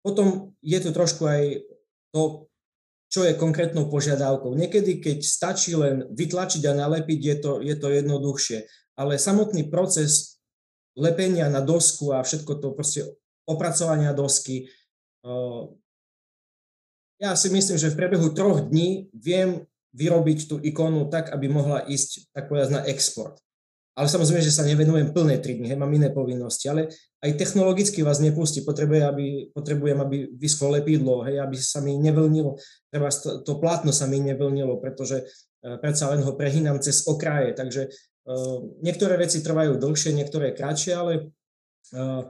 Potom je tu trošku aj to, čo je konkrétnou požiadavkou. Niekedy, keď stačí len vytlačiť a nalepiť, je to, je to jednoduchšie. Ale samotný proces lepenia na dosku a všetko to proste opracovania dosky. Ja si myslím, že v priebehu troch dní viem vyrobiť tú ikonu tak, aby mohla ísť tak povedať na export. Ale samozrejme, že sa nevenujem plné 3 dní, mám iné povinnosti, ale aj technologicky vás nepustí, potrebujem, aby, potrebujem, aby vyschlo lepidlo, hej, aby sa mi nevlnilo, treba to, to plátno sa mi nevlnilo, pretože uh, predsa len ho prehýnam cez okraje, takže uh, niektoré veci trvajú dlhšie, niektoré kratšie, ale uh,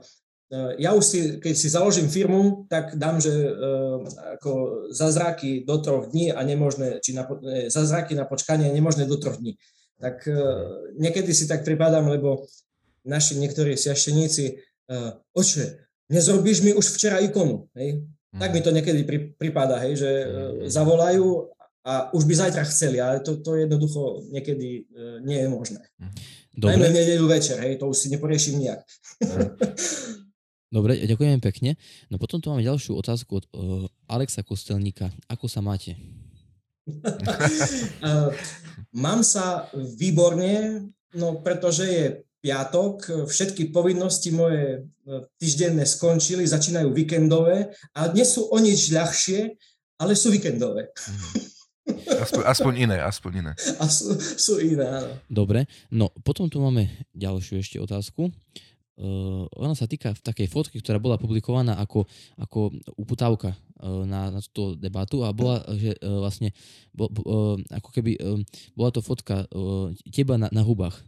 ja už si, keď si založím firmu, tak dám, že uh, ako zázraky do troch dní a nemožné, či na, zázraky na počkanie nemožné do troch dní. Tak niekedy si tak pripadám, lebo naši niektorí siašteníci, uh, oče, nezrobíš mi už včera ikonu, hej? Mm. Tak mi to niekedy pri, pripada, hej, že uh, zavolajú a už by zajtra chceli, ale to, to jednoducho niekedy uh, nie je možné. Mhm. Dobre. Najmä v nedelu večer, hej, to už si neporiešim nejak. Dobre, ďakujem pekne. No potom tu máme ďalšiu otázku od uh, Alexa Kostelníka. Ako sa máte? uh, mám sa výborne, no pretože je piatok, všetky povinnosti moje e, týždenné skončili, začínajú víkendové a dnes sú o nič ľahšie, ale sú víkendové. Aspoň, aspoň iné, aspoň iné. A sú, sú iné, áno. Dobre, no potom tu máme ďalšiu ešte otázku. Uh, ona sa týka v takej fotky, ktorá bola publikovaná ako, ako uputávka uh, na, na túto debatu a bola, že uh, vlastne bo, uh, ako keby uh, bola to fotka uh, teba na, na hubách.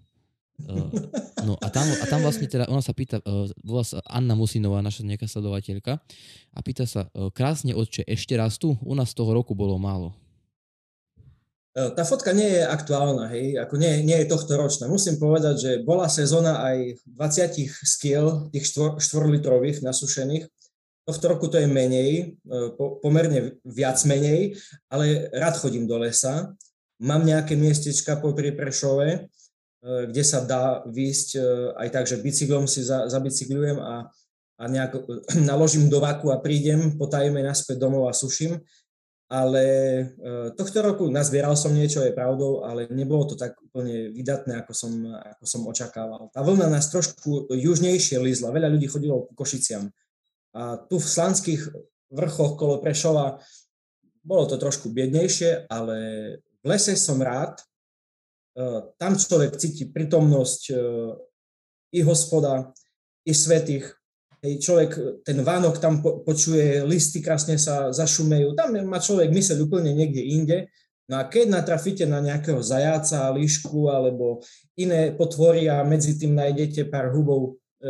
No a tam, a tam vlastne teda ona sa pýta, uh, volá sa Anna Musinová, naša nejaká sledovateľka a pýta sa, uh, krásne otče, ešte raz tu? U nás toho roku bolo málo. Tá fotka nie je aktuálna, hej, ako nie, nie je tohto ročná. Musím povedať, že bola sezóna aj 20 skiel, tých 4, 4 litrových nasušených. Tohto roku to je menej, po, pomerne viac menej, ale rád chodím do lesa. Mám nejaké miestečka po Prešove, kde sa dá výjsť aj tak, že bicyklom si za, zabicyklujem a, a nejak naložím do vaku a prídem, potajme naspäť domov a suším ale e, tohto roku nazbieral som niečo, je pravdou, ale nebolo to tak úplne vydatné, ako som, ako som očakával. Tá vlna nás trošku južnejšie lízla, veľa ľudí chodilo ku Košiciam. A tu v slanských vrchoch kolo Prešova bolo to trošku biednejšie, ale v lese som rád. E, tam človek cíti prítomnosť e, i hospoda, i svetých, Hej, človek, ten Vánok tam po, počuje, listy krásne sa zašumejú, tam má človek myseľ úplne niekde inde. No a keď natrafíte na nejakého zajáca, líšku alebo iné potvory a medzi tým nájdete pár hubov, e,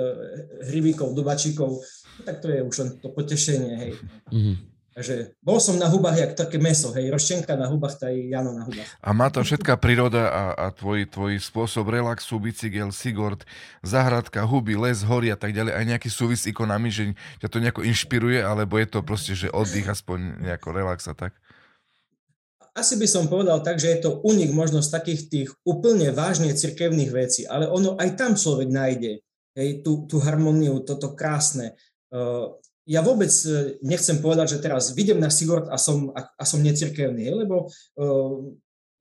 hryvíkov, dubačíkov, tak to je už len to potešenie. Hej. Mm-hmm. Takže bol som na hubách jak také meso, hej, roščenka na hubách, tá Jano na hubách. A má tam všetká príroda a, a tvoj, tvoj spôsob relaxu, bicykel, sigort, zahradka, huby, les, hory a tak ďalej, aj nejaký súvis s ikonami, že ťa to nejako inšpiruje, alebo je to proste, že oddych, aspoň nejako relax a tak? Asi by som povedal tak, že je to unik možno z takých tých úplne vážne cirkevných vecí, ale ono aj tam človek nájde hej, tú, tú harmóniu, toto krásne. Uh, ja vôbec e, nechcem povedať, že teraz vidím na Sigurd a som, a, a som necirkevný, lebo uh,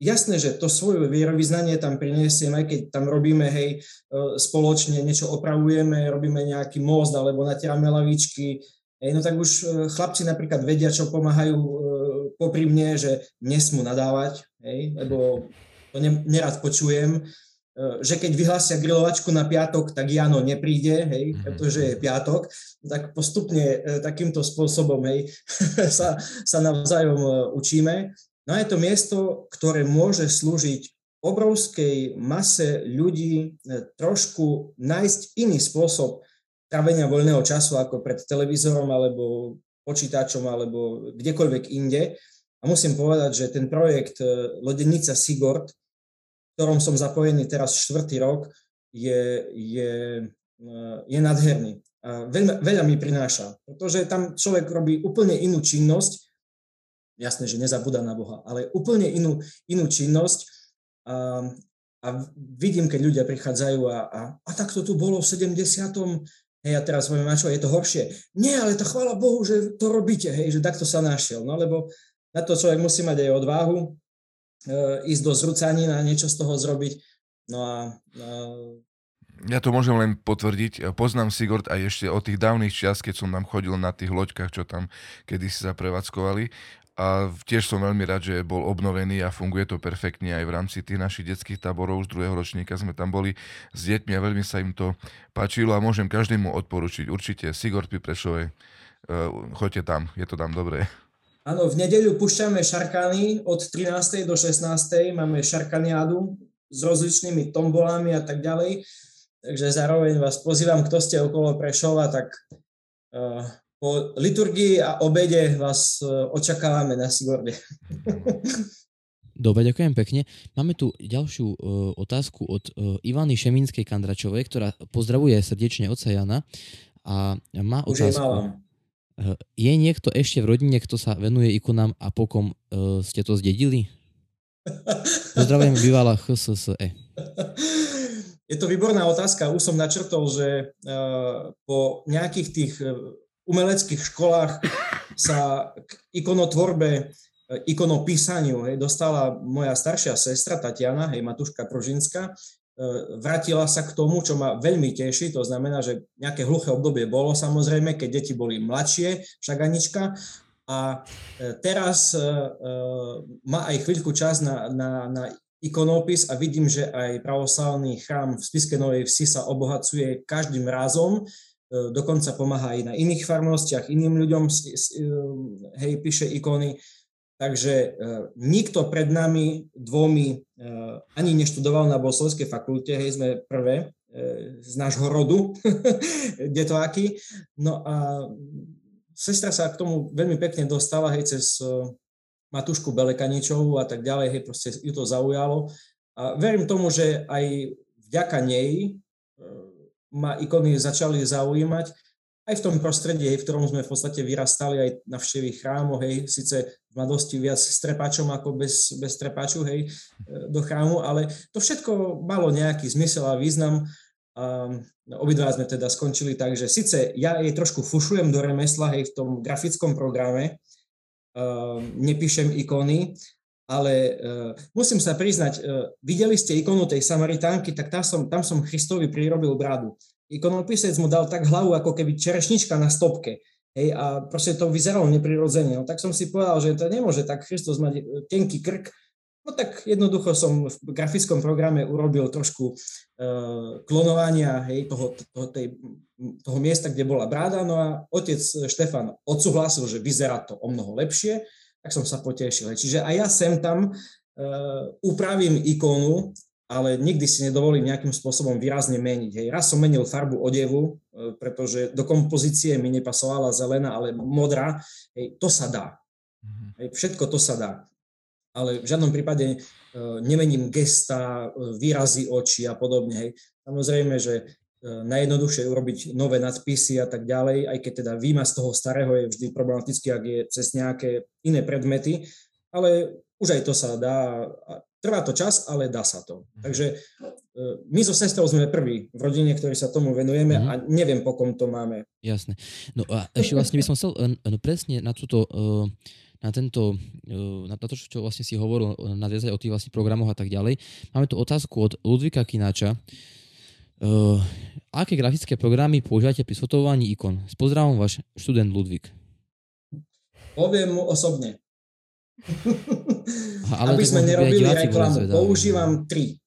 jasné, že to svoje vierovýznanie tam prinesiem, aj keď tam robíme, hej, uh, spoločne niečo opravujeme, robíme nejaký most alebo natierame lavičky, hej, no tak už uh, chlapci napríklad vedia, čo pomáhajú uh, popri mne, že nesmú nadávať, hej, lebo to ne, nerad počujem, že keď vyhlásia grilovačku na piatok, tak Jano nepríde, hej, mhm. pretože je piatok, tak postupne eh, takýmto spôsobom hej, sa, sa navzájom eh, učíme. No a je to miesto, ktoré môže slúžiť obrovskej mase ľudí trošku nájsť iný spôsob trávenia voľného času ako pred televízorom alebo počítačom alebo kdekoľvek inde. A musím povedať, že ten projekt Lodenica Sigord ktorom som zapojený teraz štvrtý rok, je, je, eh, je nadherný. A veľa, veľa mi prináša, pretože tam človek robí úplne inú činnosť, jasné, že nezabúda na Boha, ale úplne inú, inú činnosť a, a vidím, keď ľudia prichádzajú a, a, a tak to tu bolo v 70. Hej, a teraz poviem, a čo, je to horšie? Nie, ale to chvála Bohu, že to robíte, hej, že takto sa našiel. No lebo na to človek musí mať aj odvahu, E, ísť do zrúcaní a niečo z toho zrobiť. No a, a ja to môžem len potvrdiť. Poznám Sigurd aj ešte od tých dávnych čas, keď som tam chodil na tých loďkách, čo tam kedysi sa prevádzkovali. A tiež som veľmi rád, že bol obnovený a funguje to perfektne aj v rámci tých našich detských táborov. Z druhého ročníka sme tam boli s deťmi a veľmi sa im to páčilo a môžem každému odporučiť. Určite Sigurd pri Prešove, e, choďte tam, je to tam dobré. Áno, v nedeľu púšťame šarkany od 13. do 16. Máme šarkaniádu s rozličnými tombolami a tak ďalej. Takže zároveň vás pozývam, kto ste okolo Prešova, tak uh, po liturgii a obede vás uh, očakávame na Sigorde. Dobre, ďakujem pekne. Máme tu ďalšiu uh, otázku od uh, Ivany Šemínskej Kandračovej, ktorá pozdravuje srdečne oca Jana a má Už otázku. Eh, je niekto ešte v rodine, kto sa venuje ikonám a pokom uh, ste to zdedili? Pozdravujem, bývalá HSSE. Je to výborná otázka. Už som načrtol, že uh, po nejakých tých umeleckých školách sa k ikonotvorbe, ikonopísaniu hej, dostala moja staršia sestra Tatiana, hej, Matuška Prožinská, E, vrátila sa k tomu, čo ma veľmi teší, to znamená, že nejaké hluché obdobie bolo samozrejme, keď deti boli mladšie, Anička, a e, teraz e, má aj chvíľku čas na, na, na ikonopis a vidím, že aj pravoslavný chrám v Spiske Novej Vsi sa obohacuje každým razom, dokonca pomáha aj na iných farnostiach, iným ľuďom, hej, píše ikony, Takže e, nikto pred nami dvomi e, ani neštudoval na Boslovskej fakulte, hej, sme prvé e, z nášho rodu, detoáky. No a sestra sa k tomu veľmi pekne dostala, hej, cez Matušku Belekaničovú a tak ďalej, hej, proste ju to zaujalo. A verím tomu, že aj vďaka nej ma ikony začali zaujímať aj v tom prostredí, hej, v ktorom sme v podstate vyrastali aj na vševých chrámoch, hej, síce v mladosti viac s trepačom ako bez, bez trepáču, hej, e, do chrámu, ale to všetko malo nejaký zmysel a význam. A obidva sme teda skončili tak, že síce ja jej trošku fušujem do remesla, hej, v tom grafickom programe, uh, nepíšem ikony, ale uh, musím sa priznať, uh, videli ste ikonu tej Samaritánky, tak tam som, tam som Christovi prirobil bradu ikonopisec mu dal tak hlavu, ako keby čerešnička na stopke. Hej, a proste to vyzeralo neprirodzene. No, tak som si povedal, že to nemôže tak Kristus mať e, tenký krk. No tak jednoducho som v grafickom programe urobil trošku uh, klonovania hej, toho, toho, tej, toho miesta, kde bola bráda. No a otec Štefan odsúhlasil, že vyzerá to o mnoho lepšie, tak som sa potešil. Čiže aj ja sem tam uh, upravím ikonu ale nikdy si nedovolím nejakým spôsobom výrazne meniť. Hej. Raz som menil farbu odevu, e, pretože do kompozície mi nepasovala zelená, ale modrá. Hej, to sa dá. Mhm. Hej, všetko to sa dá. Ale v žiadnom prípade e, nemením gesta, e, výrazy očí a podobne. Hej. Samozrejme, že najjednoduchšie urobiť nové nadpisy a tak ďalej, aj keď teda výma z toho starého je vždy problematický, ak je cez nejaké iné predmety, ale už aj to sa dá Trvá to čas, ale dá sa to. Mhm. Takže e, my so sestrou sme prví v rodine, ktorí sa tomu venujeme mm-hmm. a neviem, po kom to máme. Jasné. No a ešte vlastne by som chcel no presne na túto, e, na tento, na to, čo vlastne si hovoril, nadviazať o tých vlastne programoch a tak ďalej. Máme tu otázku od Ludvika Kináča. Uh, aké grafické programy používate pri sfotovovaní ikon? S pozdravom váš študent Ludvík. Poviem mu osobne. Ale Aby sme nerobili reklamu. Používam tri.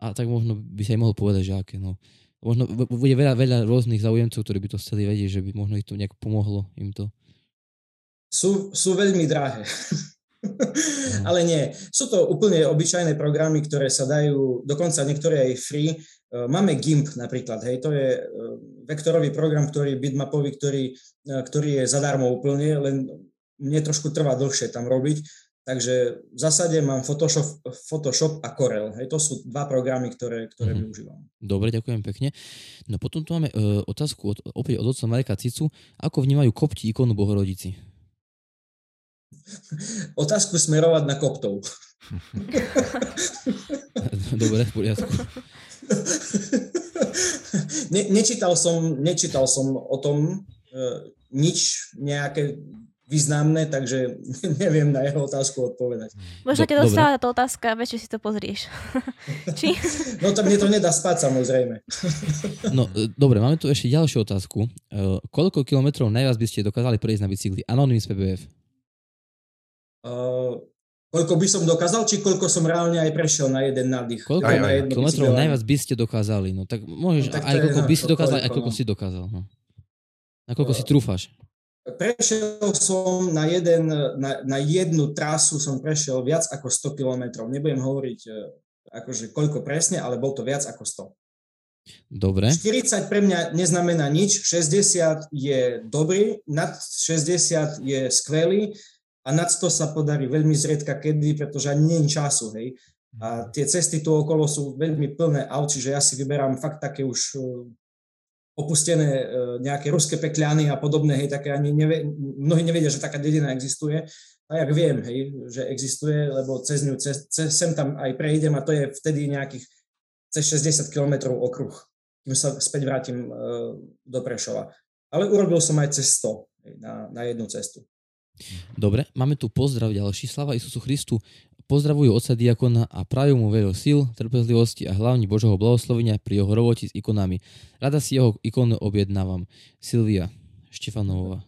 A tak možno by sa aj mohol povedať, že aké. No. Možno bude veľa, veľa rôznych záujemcov, ktorí by to chceli vedieť, že by možno ich to nejak pomohlo im to. Sú, sú veľmi drahé. Ale nie, sú to úplne obyčajné programy, ktoré sa dajú, dokonca niektoré aj free. E, máme GIMP napríklad, hej, to je e, vektorový program, ktorý bitmapový, ktorý, e, ktorý je zadarmo úplne, len mne trošku trvá dlhšie tam robiť, takže v zásade mám Photoshop, Photoshop a Corel. Hej, to sú dva programy, ktoré, ktoré mm-hmm. využívam. Dobre, ďakujem pekne. No potom tu máme e, otázku od, opäť od otca Mareka Cicu. Ako vnímajú kopti ikonu Bohorodici? Otázku smerovať na koptov. Dobre, v poriadku. Ne, nečítal, som, nečítal som o tom e, nič, nejaké významné, takže neviem na jeho otázku odpovedať. Možno ťa dostala táto otázka, večer si to pozrieš. Či? No tak mne to nedá spať samozrejme. No e, dobre, máme tu ešte ďalšiu otázku. Uh, koľko kilometrov najviac by ste dokázali prejsť na bicykli? Anonymous PBF. Uh, koľko by som dokázal, či koľko som reálne aj prešiel na jeden nádych? Koľko aj, aj, kilometrov najviac by ste dokázali? No tak môžeš no, tak aj koľko by si dokázal, aj koľko no. si dokázal. No. Na koľko uh, si trúfáš? Prešiel som na, jeden, na, na jednu trasu som prešiel viac ako 100 kilometrov. Nebudem hovoriť e, akože koľko presne, ale bol to viac ako 100. Dobre. 40 pre mňa neznamená nič, 60 je dobrý, nad 60 je skvelý a nad 100 sa podarí veľmi zriedka kedy, pretože ani nie času, hej. A tie cesty tu okolo sú veľmi plné aut, čiže ja si vyberám fakt také už e, opustené e, nejaké ruské pekľany a podobné, hej, také ani nevie, mnohí nevedia, že taká dedina existuje. A jak viem, hej, že existuje, lebo cez ňu, cez, cez, sem tam aj prejdem a to je vtedy nejakých cez 60 km okruh, kým sa späť vrátim e, do Prešova. Ale urobil som aj cez 100 hej, na, na jednu cestu. Dobre, máme tu pozdrav ďalší. Slava Isusu Christu. Pozdravujú otca diakona a prajú mu veľa síl, trpezlivosti a hlavne Božoho blahoslovenia pri jeho roboti s ikonami. Rada si jeho ikonu objednávam. Silvia Štefanová.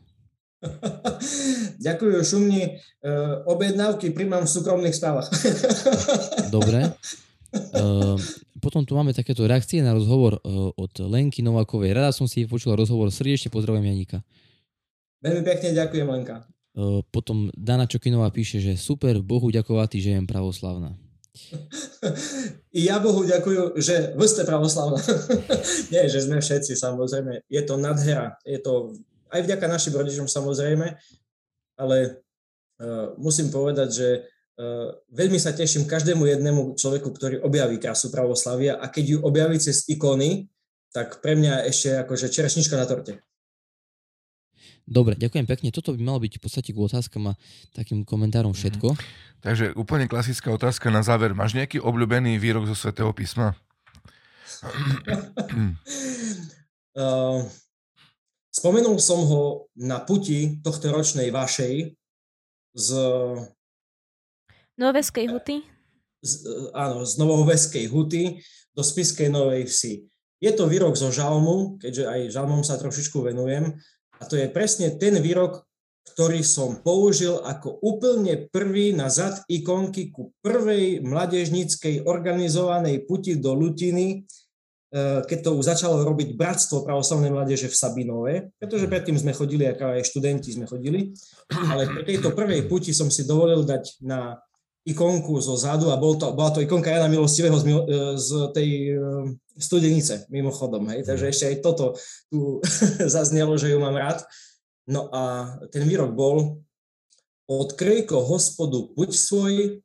Ďakujem šumni. E, objednávky príjmam v súkromných správach. Dobre. E, potom tu máme takéto reakcie na rozhovor e, od Lenky Novákovej. Rada som si počula rozhovor. Srdečne pozdravujem Janika. Veľmi pekne ďakujem, Lenka. Potom Dana Čokinová píše, že super, Bohu ďakovatý, že jem pravoslavná. Ja Bohu ďakujem, že vy ste pravoslavná. Nie, že sme všetci, samozrejme. Je to nadhera. Je to aj vďaka našim rodičom, samozrejme. Ale uh, musím povedať, že uh, veľmi sa teším každému jednému človeku, ktorý objaví krásu pravoslavia a keď ju objaví cez ikony, tak pre mňa ešte akože čerešnička na torte. Dobre, ďakujem pekne. Toto by malo byť v podstate k otázkam a takým komentárom všetko. Mm. Takže úplne klasická otázka na záver. Máš nejaký obľúbený výrok zo svätého písma? uh, spomenul som ho na puti tohto ročnej vašej z... Novoveskej huty? Z, áno, z Novoveskej huty do Spiskej Novej Vsi. Je to výrok zo žalmu, keďže aj žalmom sa trošičku venujem. A to je presne ten výrok, ktorý som použil ako úplne prvý na zad ikonky ku prvej mladežníckej organizovanej puti do Lutiny, e, keď to už začalo robiť Bratstvo pravoslavnej mládeže v Sabinove, pretože predtým sme chodili, ako aj študenti sme chodili, ale pri tejto prvej puti som si dovolil dať na ikonku zo zadu a bol to, bola to ikonka Jana Milostivého z, z tej studenice, mimochodom. Hej? Takže ešte aj toto tu zaznelo, že ju mám rád. No a ten výrok bol odkryj ko hospodu puť svoj,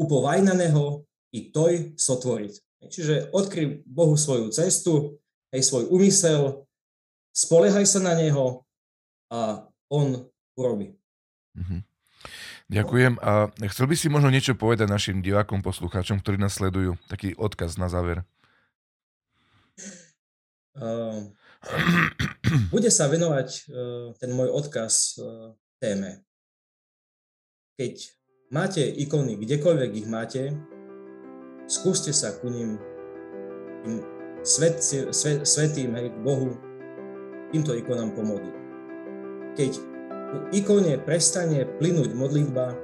upovajnaného i toj sotvoriť. Čiže odkryj Bohu svoju cestu, aj svoj úmysel, spoliehaj sa na Neho a On urobí. Mm-hmm. Ďakujem. A chcel by si možno niečo povedať našim divákom, poslucháčom, ktorí nás sledujú? Taký odkaz na záver. Uh, bude sa venovať uh, ten môj odkaz uh, téme. Keď máte ikony, kdekoľvek ich máte, skúste sa ku ním, tým svet, svet, svetým, hej, Bohu, týmto ikonám pomodliť. Keď ikone prestane plynúť modlitba,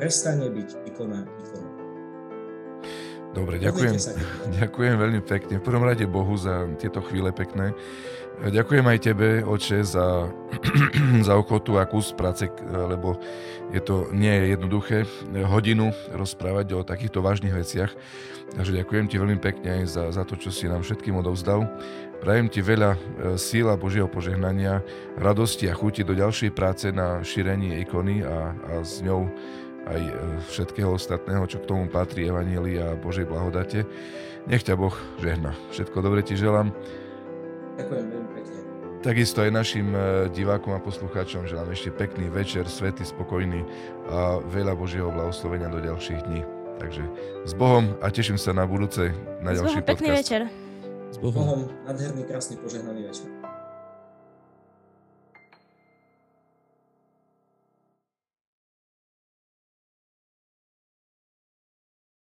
prestane byť ikona ikona. Dobre, ďakujem, ďakujem veľmi pekne. V prvom rade Bohu za tieto chvíle pekné. Ďakujem aj tebe, oče, za, za ochotu a kus práce, lebo je to nie je jednoduché hodinu rozprávať o takýchto vážnych veciach. Takže ďakujem ti veľmi pekne aj za, za to, čo si nám všetkým odovzdal. Prajem ti veľa e, síl a Božieho požehnania, radosti a chuti do ďalšej práce na šírení ikony a, a s ňou aj e, všetkého ostatného, čo k tomu patrí, Evangeli a Božej blahodate. Nech ťa Boh žehna. Všetko dobre ti želám. Ďakujem veľmi pekne. Takisto aj našim e, divákom a poslucháčom želám ešte pekný večer, svetý, spokojný a veľa Božieho blahoslovenia do ďalších dní. Takže s Bohom a teším sa na budúce, na ďalší podcast. pekný večer. S Bohom. Bohom, nádherný, krásny, požehnaný večer.